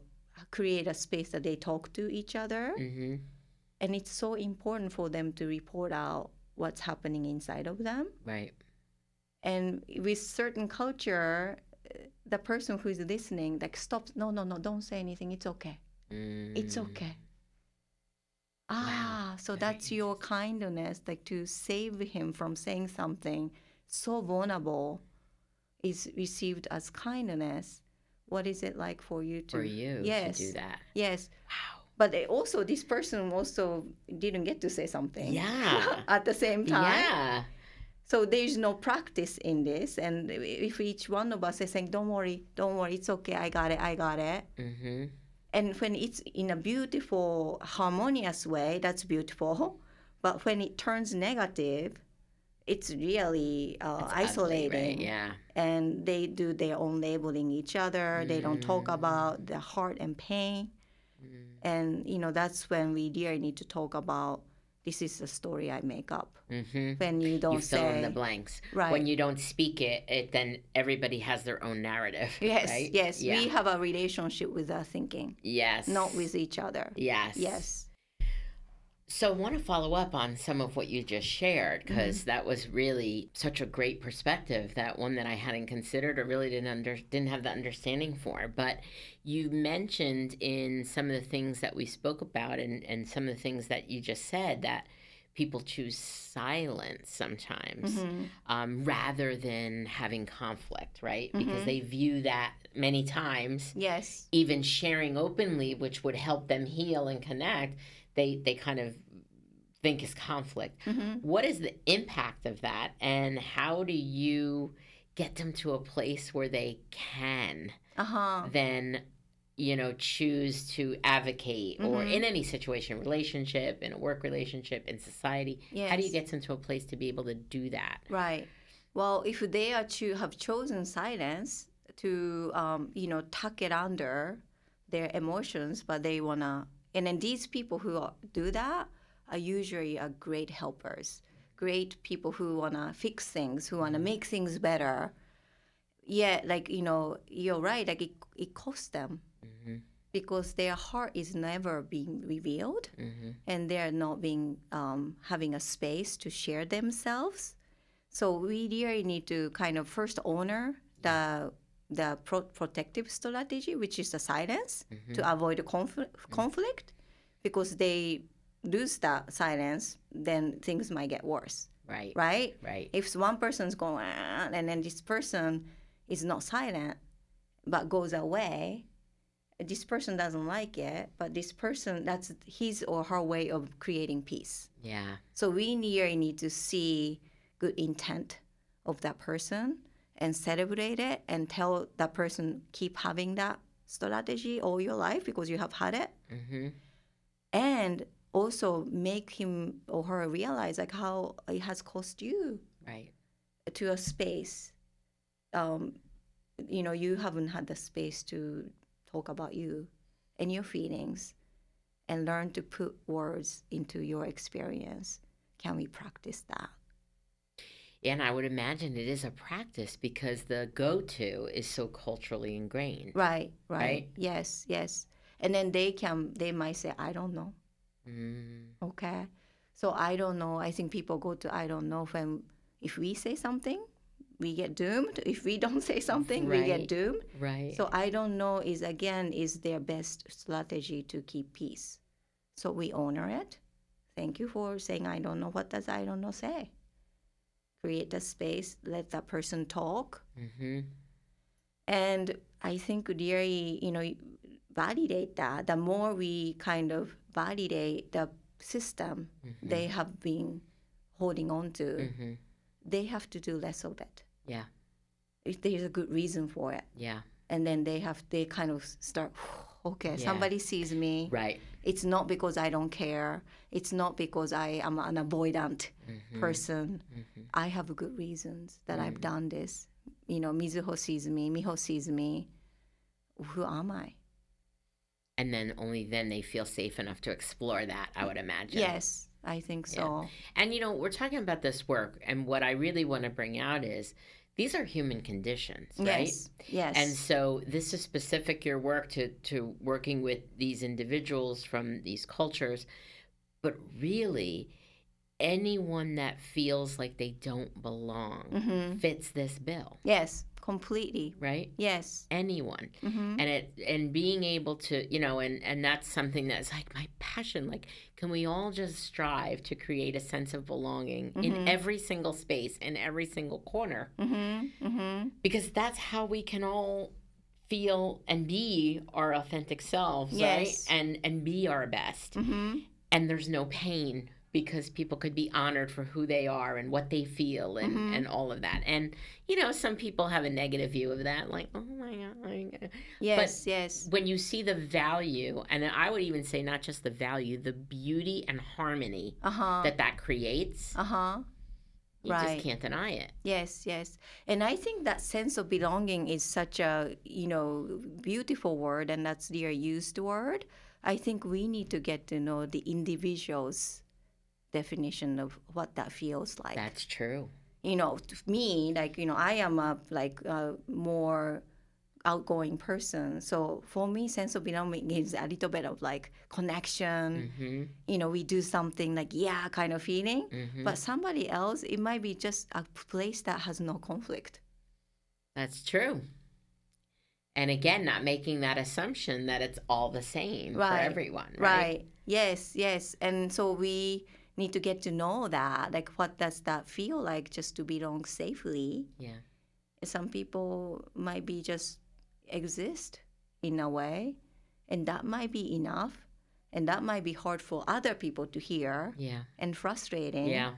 create a space that they talk to each other. Hmm and it's so important for them to report out what's happening inside of them. Right. and with certain culture the person who is listening like stops no no no don't say anything. It's okay. It's Mm. okay ah so that's your kindness like to save him from saying something so vulnerable is received as kindness what is it like for you to For you yes to do that. yes Wow. but they also this person also didn't get to say something Yeah. at the same time Yeah. so there's no practice in this and if each one of us is saying don't worry don't worry it's okay i got it i got it hmm and when it's in a beautiful harmonious way that's beautiful but when it turns negative it's really uh, It's ugly, right? isolating Yeah. and they do their own labeling each other they don't talk Mm. about the heart and pain Mm. and you know that's when we really need to talk about this is a story i make up hmm when you don't You fill in the blanks. right When you don't speak it, it then everybody has their own narrative. yes right? yes Yeah. we have a relationship with our thinking yes. not with each other Yes. yes So I want to follow up on some of what you just shared because that was really such a great perspective. That one that I hadn't considered or really didn't under didn't have the understanding for. But you mentioned in some of the things that we spoke about and and some of the things that you just said that people choose silence sometimes Mhm. um, rather than having conflict, right? Because Mhm. they view that many times yes even sharing openly, which would help them heal and connect, they they kind of think is conflict. hmm What is the impact of that, and how do you get them to a place where they can uh-huh then you know choose to advocate or Mhm. in any situation relationship in a work relationship in society yes how do you get them to a place to be able to do that Right. Well, if they are to have chosen silence to, um, you know, tuck it under their emotions, but they wanna, and then these people who do that are usually are great helpers, great people who wanna fix things, who wanna make things better. Yeah, like you know, you're right. Like it, it costs them hmm because their heart is never being revealed hmm and they're not being um, having a space to share themselves. So we really need to kind of first honor the the pro- protective strategy, which is the silence, Mm-hmm. to avoid the confl- conflict, because they lose the silence, then things might get worse, right. Right? right. If one person's going and then this person is not silent but goes away, this person doesn't like it, but this person that's his or her way of creating peace. yeah. So we really need to see good intent of that person and celebrate it and tell that person keep having that strategy all your life because you have had it. Hmm and also make him or her realize like how it has cost you right. to a space um, you know you haven't had the space to talk about you and your feelings and learn to put words into your experience. Can we practice that And I would imagine it is a practice because the go to is so culturally ingrained. right, right Right? yes yes and then they can they might say i don't know Mm, okay so i don't know i think people go to i don't know when if we say something we get doomed if we don't say something we get Right. doomed right. So I don't know is again is their best strategy to keep peace. So we honor it. Thank you for saying I don't know. What does I don't know say? Create the space, let that person talk. hmm And I think really, you know, validate that. The more we kind of validate the system Mm-hmm. they have been holding on to, hmm they have to do less of it. Yeah. If there's a good reason for it. Yeah. And then they have they kind of start okay, Yeah. somebody sees me. Right. It's not because I don't care. It's not because I am an avoidant Mhm. person. Mhm. I have good reasons that I've Mm. done this. You know, Mizuho sees me, Miho sees me. Who am I? And then only then they feel safe enough to explore that, I would imagine. Yes, I think so. And you know, we're talking about this work, and what I really want to bring out is these are human conditions, right? Yes. Yes. And so this is specific your work to to working with these individuals from these cultures, but really anyone that feels like they don't belong hmm fits this bill, Yes, completely. right? Yes. Anyone. hmm And it and being able to, you know, and and that's something that's like my passion. Like can we all just strive to create a sense of belonging Mhm. in every single space in every single corner? hmm hmm because that's how we can all feel and be our authentic selves Yes. right and and be our best hmm and there's no pain because people could be honored for who they are and what they feel and Mhm. and all of that and you know some people have a negative view of that like oh my god God. Yes. yes. when you see the value and i would even say not just the value the beauty and harmony Uh huh. that that creates Uh huh. you right. just can't deny it Yes, yes. And I think that sense of belonging is such a, you know, beautiful word and that's their used word. I think we need to get to know the individual's definition of what that feels like. that's true you know, to me, like, you know, I am a like a more outgoing person. So for me, sense of belonging is a little bit of like connection. hmm You know, we do something like yeah, kind of feeling. hmm But somebody else, it might be just a place that has no conflict. That's true. And again, not making that assumption that it's all the same for everyone, right? Right. Yes, yes. And so we need to get to know that. Like, what does that feel like just to belong safely? Yeah. Some people might be just exist in a way, and that might be enough. And that might be hard for other people to hear Yeah. and frustrating. Yeah.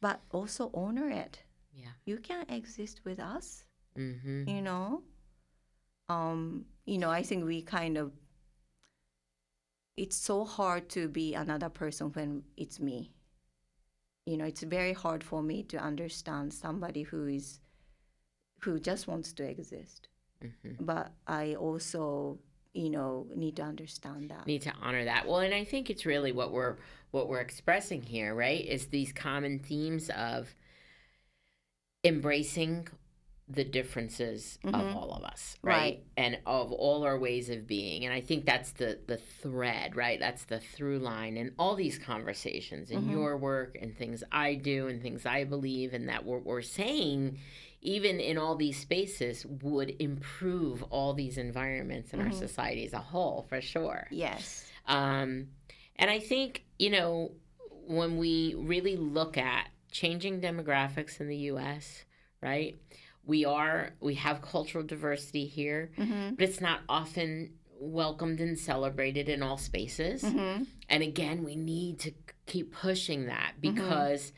But also honor it. Yeah. You can exist with us. Mm-hmm. you know um you know i think we kind of it's so hard to be another person when it's me you know it's very hard for me to understand somebody who is who just wants to exist Mm-hmm. but i also you know need to understand that Need to honor that. Well, and I think it's really what we're what we're expressing here, right? Is these common themes of embracing the differences of Mhm. all of us, right? Right. And of all our ways of being. And I think that's the the thread, right? That's the through line in all these conversations in Mhm. your work and things I do and things I believe and that we're, we're saying even in all these spaces would improve all these environments in our Mhm. society as a whole for sure yes um, and I think, you know, when we really look at changing demographics in the US, right? We are, we have cultural diversity here, mm-hmm. but it's not often welcomed and celebrated in all spaces. Mm-hmm. And again, we need to keep pushing that Mhm. because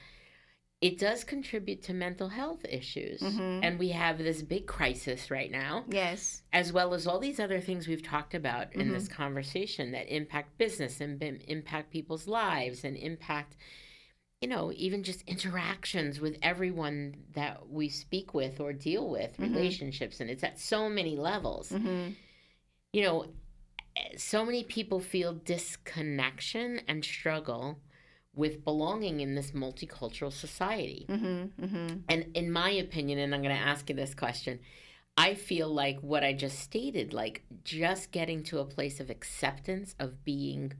it does contribute to mental health issues. Mhm. And we have this big crisis right now yes as well as all these other things we've talked about in Mm-hmm. this conversation that impact business and impact people's lives and impact you know even just interactions with everyone that we speak with or deal with Mhm. relationships and it's at so many levels mm-hmm. you know so many people feel disconnection and struggle with belonging in this multicultural society Mm-hmm. Mm-hmm. and in my opinion, and I'm going to ask you this question, I feel like what I just stated, like just getting to a place of acceptance of being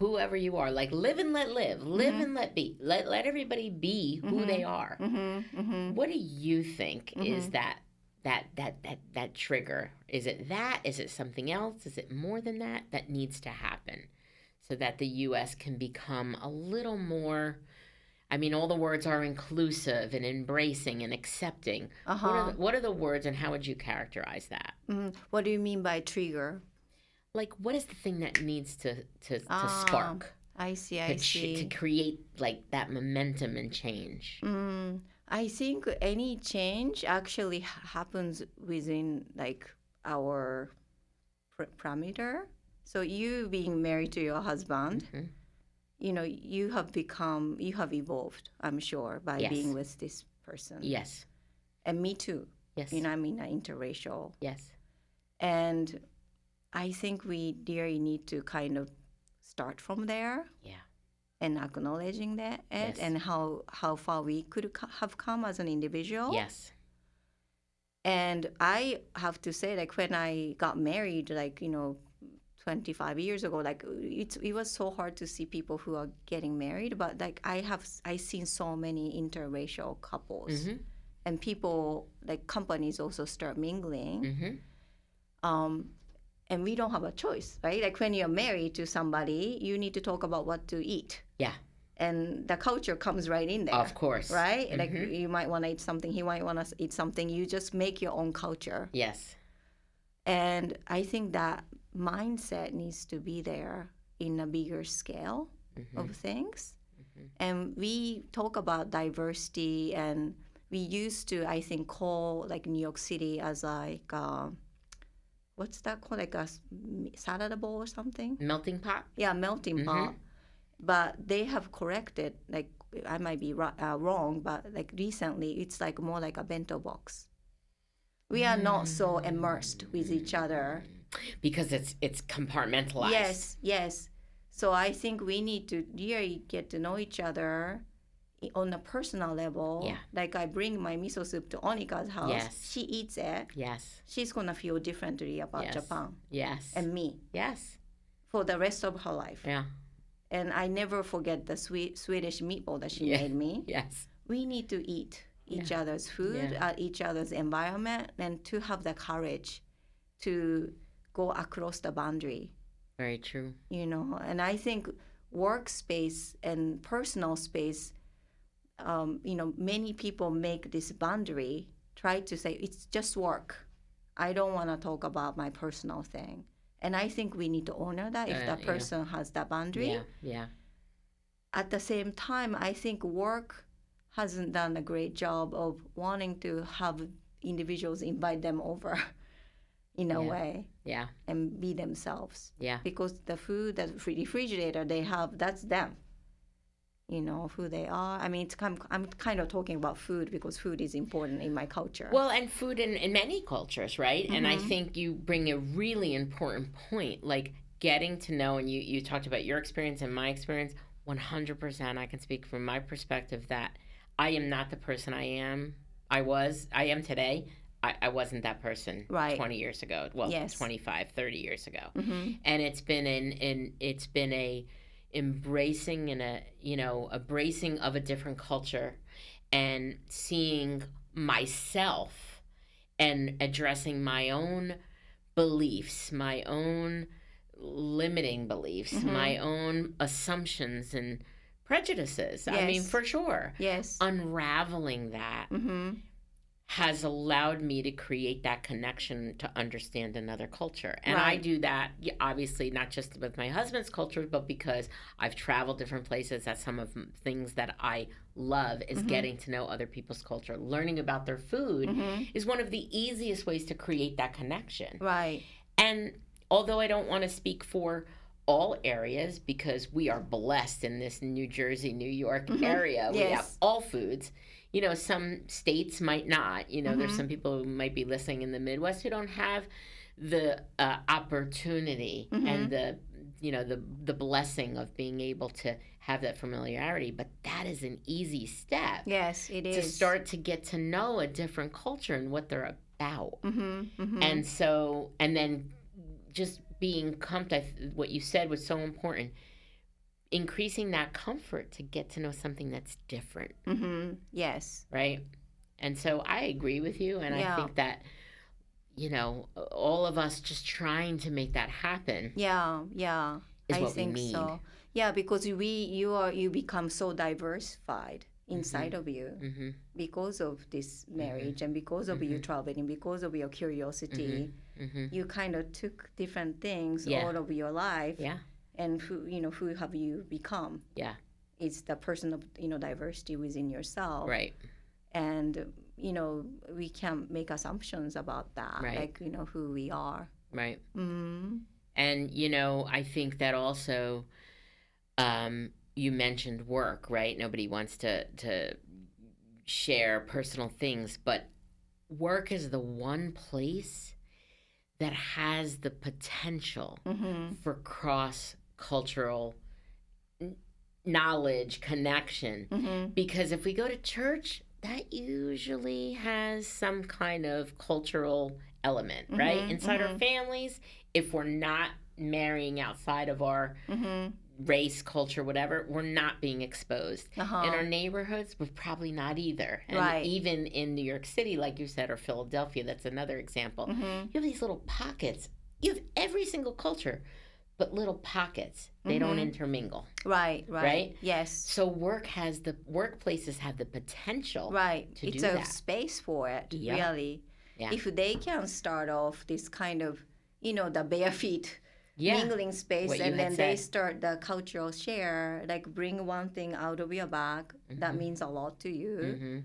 whoever you are, like live and let live, live Mhm. and let be, let let everybody be who Mhm. they are. Mm-hmm. Mm-hmm. What do you think is Mhm. that that that that that trigger? Is it that? Is it something else? Is it more than that that needs to happen so that the U.S. can become a little more? I mean, all the words are inclusive and embracing and accepting. What, Uh-huh. are the, what are the words, and how would you characterize that? Mhm. What do you mean by trigger? Like, what is the thing that needs to to, to Ah, spark I see. to, I ch- see. to create like that momentum and change? Mm, I think any change actually happens within like our pr- parameter. So you being married to your husband, Mhm. you know, you have become, you have evolved. I'm sure by Yes. being with this person, Yes. and me too. Yes. You know, I mean, uh, interracial, Yes. and I think we really need to kind of start from there Yeah. and acknowledging that it Yes. and how how far we could co- have come as an individual. Yes. And I have to say, like when I got married, like you know, 25 years ago, like it's it was so hard to see people who are getting married. But like I have I seen so many interracial couples, Mhm. and people like companies also start mingling. Mhm. Um, and we don't have a choice, right? Like when you're married to somebody, you need to talk about what to eat. Yeah. And the culture comes right in there. Of course. Right? Like Mhm. you might want to eat something, he might want to eat something. You just make your own culture. Yes. And I think that mindset needs to be there in a bigger scale Mhm. of things. Mhm. And we talk about diversity, and we used to, I think, call like New York City as like, uh, what's that called? Like a salad bowl or something? Melting pot. Yeah, melting Mhm. pot. But they have corrected, like, I might be uh, wrong, but like recently, it's like more like a bento box. We are not so immersed with each other. Because it's it's compartmentalized. Yes, yes. So I think we need to really get to know each other on a personal level. Yeah. Like I bring my miso soup to Onika's house. Yes. She eats it. Yes. She's gonna feel differently about Yes. Japan Yes. and me yes. for the rest of her life. Yeah. And I never forget the sweet Swedish meatball that she Yeah. made me. Yes. We need to eat each other's food, Yeah. uh, each other's environment, and to have the courage to go across the boundary. Very true. you know and i think workspace and personal space um, you know many people make this boundary try to say it's just work i don't want to talk about my personal thing and i think we need to honor that if Uh, that yeah. person has that boundary Yeah. Yeah. at the same time i think work hasn't done a great job of wanting to have individuals invite them over in a Yeah. way Yeah. and be themselves Yeah. because the food that refrigerator they have that's them you know who they are i mean it's kind i'm kind of talking about food because food is important in my culture Well, and food in, in many cultures, right? And I Mhm. think you bring a really important point, like getting to know, and you, you talked about your experience and my experience. 100%, I can speak from my perspective that I am not the person I am. I was, I am today. I, I wasn't that person Right. 20 years ago. Well, Yes. 25, 30 years ago. hmm and it's been in in it's been a embracing and a you know a bracing of a different culture and seeing myself and addressing my own beliefs my own limiting beliefs Mhm. my own assumptions and prejudices. I mean for sure. Yes. Unraveling that hmm has allowed me to create that connection to understand another culture. And I do that obviously not just with my husband's culture, but because I've traveled different places. That's some of things that I love is Mhm. getting to know other people's culture. Learning about their food hmm is one of the easiest ways to create that connection. right And although I don't want to speak for all areas because we are blessed in this New Jersey, New York Mhm. area. We have all foods. You know, some states might not. You know, there's Mhm. some people who might be listening in the Midwest who don't have the uh, opportunity Mhm. and the you know the the blessing of being able to have that familiarity but that is an easy step yes it is to start to get to know a different culture and what they're about hmm hmm and so and then just being comfortable what you said was so important increasing that comfort to get to know something that's different. Hmm yes. Right? And so i agree with you and i think that you know all of us just trying to make that happen yeah yeah. is i what think so. Yeah because we you are you become so diversified inside of you hmm because of this marriage and because of you Mhm. traveling, because of your curiosity, you kind of took different things Yeah. all of your life, yeah and who you know who have you become? Yeah. it's the person of you know diversity within yourself, right and you know we can't make assumptions about that, Right. like you know who we are. Right. Mm. And you know, I think that also um you mentioned work, right? Nobody wants to to share personal things, but work is the one place that has the potential hmm for cross cultural knowledge, connection. hmm Because if we go to church, that usually has some kind of cultural element, right? Mhm, Inside our mhm. families, if we're not marrying outside of our hmm race, culture, whatever, we're not being exposed. Uh-huh. In our neighborhoods, we're probably not either. And Right. even in New York City, like you said, or Philadelphia, that's another example. hmm You have these little pockets. You have every single culture, but little pockets. They don't Mhm. intermingle. Right, right, Right? Yes. So work has the workplaces have the potential. Right. to it's do a that. space for it, Yeah. really. Yeah. If they can start off this kind of, you know, the bare feet Yeah. mingling space What and then they start the cultural share, like bring one thing out of your bag that Mhm. means a lot to you. hmm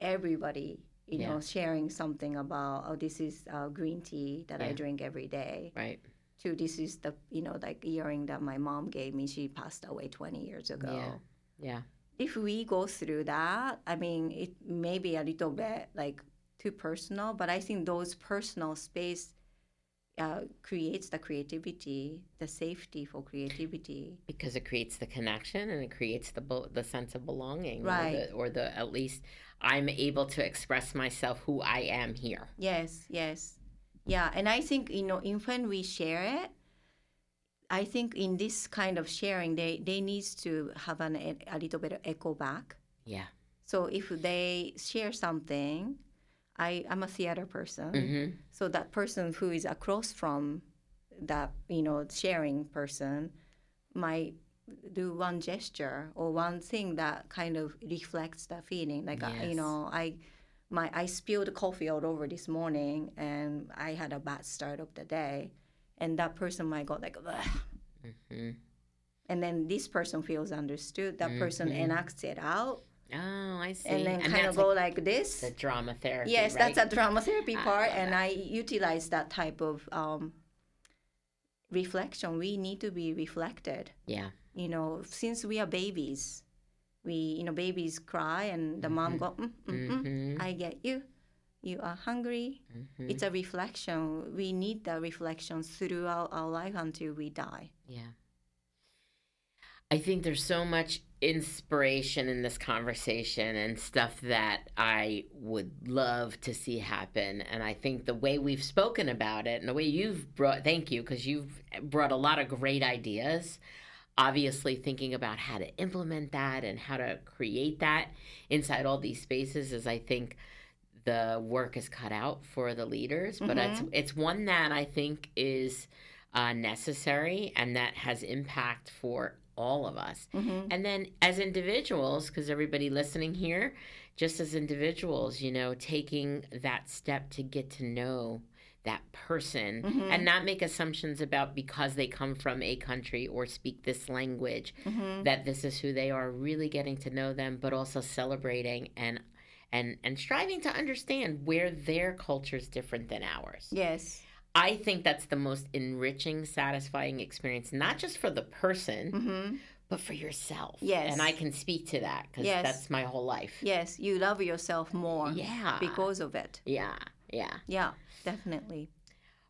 Everybody, you Yeah. know, sharing something about, oh, this is uh, green tea that I drink every day. Right. This is the, you know, like earring that my mom gave me. She passed away 20 years ago. Yeah. Yeah. if we go through that, I mean, it may be a little bit like too personal, but I think those personal space uh, creates the creativity, the safety for creativity. Because it creates the connection and it creates the bel- the sense of belonging. Right. Or the, or the at least I'm able to express myself who I am here. Yes, yes, yeah, and I think you know, in when we share it. I think in this kind of sharing, they, they needs to have an, a little bit of echo back. Yeah. So if they share something, I, I'm a theater person. hmm So that person who is across from that, you know, sharing person might do one gesture or one thing that kind of reflects that feeling. Like, I, you know, I my I spilled coffee all over this morning and I had a bad start of the day. And that person might go like, Ugh. hmm and then this person feels understood. That person Mhm. enacts it out Oh, I see. and then kind of go like like this. the drama therapy. Yes, right? that's a drama therapy part, love and that. I utilize that type of um, reflection. We need to be reflected. Yeah. You know, since we are babies, we you know babies cry, and the mom go, mm, mm, mm, hmm "I get you. You are hungry." hmm It's a reflection. We need the reflection throughout our life until we die. Yeah. I think there's so much inspiration in this conversation and stuff that I would love to see happen. And I think the way we've spoken about it and the way you've brought, thank you, because you've brought a lot of great ideas. Obviously, thinking about how to implement that and how to create that inside all these spaces is, I think, the work is cut out for the leaders. But it's it's one that I think is uh, necessary and that has impact for all of us. hmm And then as individuals, because everybody listening here, just as individuals, you know, taking that step to get to know that person Mhm. and not make assumptions about because they come from a country or speak this language hmm that this is who they are really getting to know them but also celebrating and and and striving to understand where their culture is different than ours Yes. I think that's the most enriching, satisfying experience, not just for the person, hmm but for yourself. Yes. And I can speak to that because Yes. that's my whole life. Yes. You love yourself more Yeah. because of it. yeah. Yeah. Yeah. Definitely.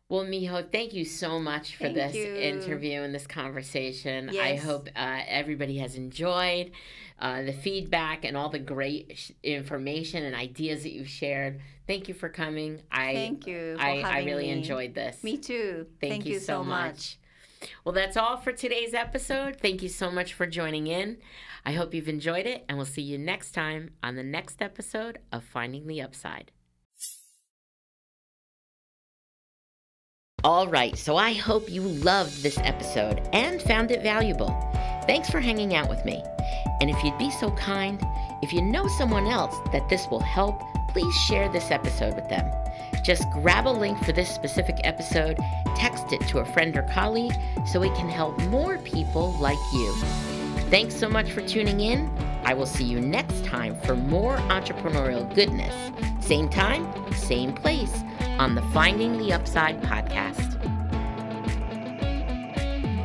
Well, Miho, thank you so much for Thank this you. interview and this conversation. Yes. I hope uh, everybody has enjoyed uh, the feedback and all the great sh- information and ideas that you've shared. Thank you for coming. I Thank you. For I, I really me. enjoyed this. Me too. Thank, you, so much. much. Well, that's all for today's episode. Thank you so much for joining in. I hope you've enjoyed it, and we'll see you next time on the next episode of Finding the Upside. All right, so I hope you loved this episode and found it valuable. Thanks for hanging out with me. And if you'd be so kind, if you know someone else that this will help, please share this episode with them. Just grab a link for this specific episode, text it to a friend or colleague so it can help more people like you. Thanks so much for tuning in. I will see you next time for more entrepreneurial goodness. Same time, same place on the Finding the Upside podcast.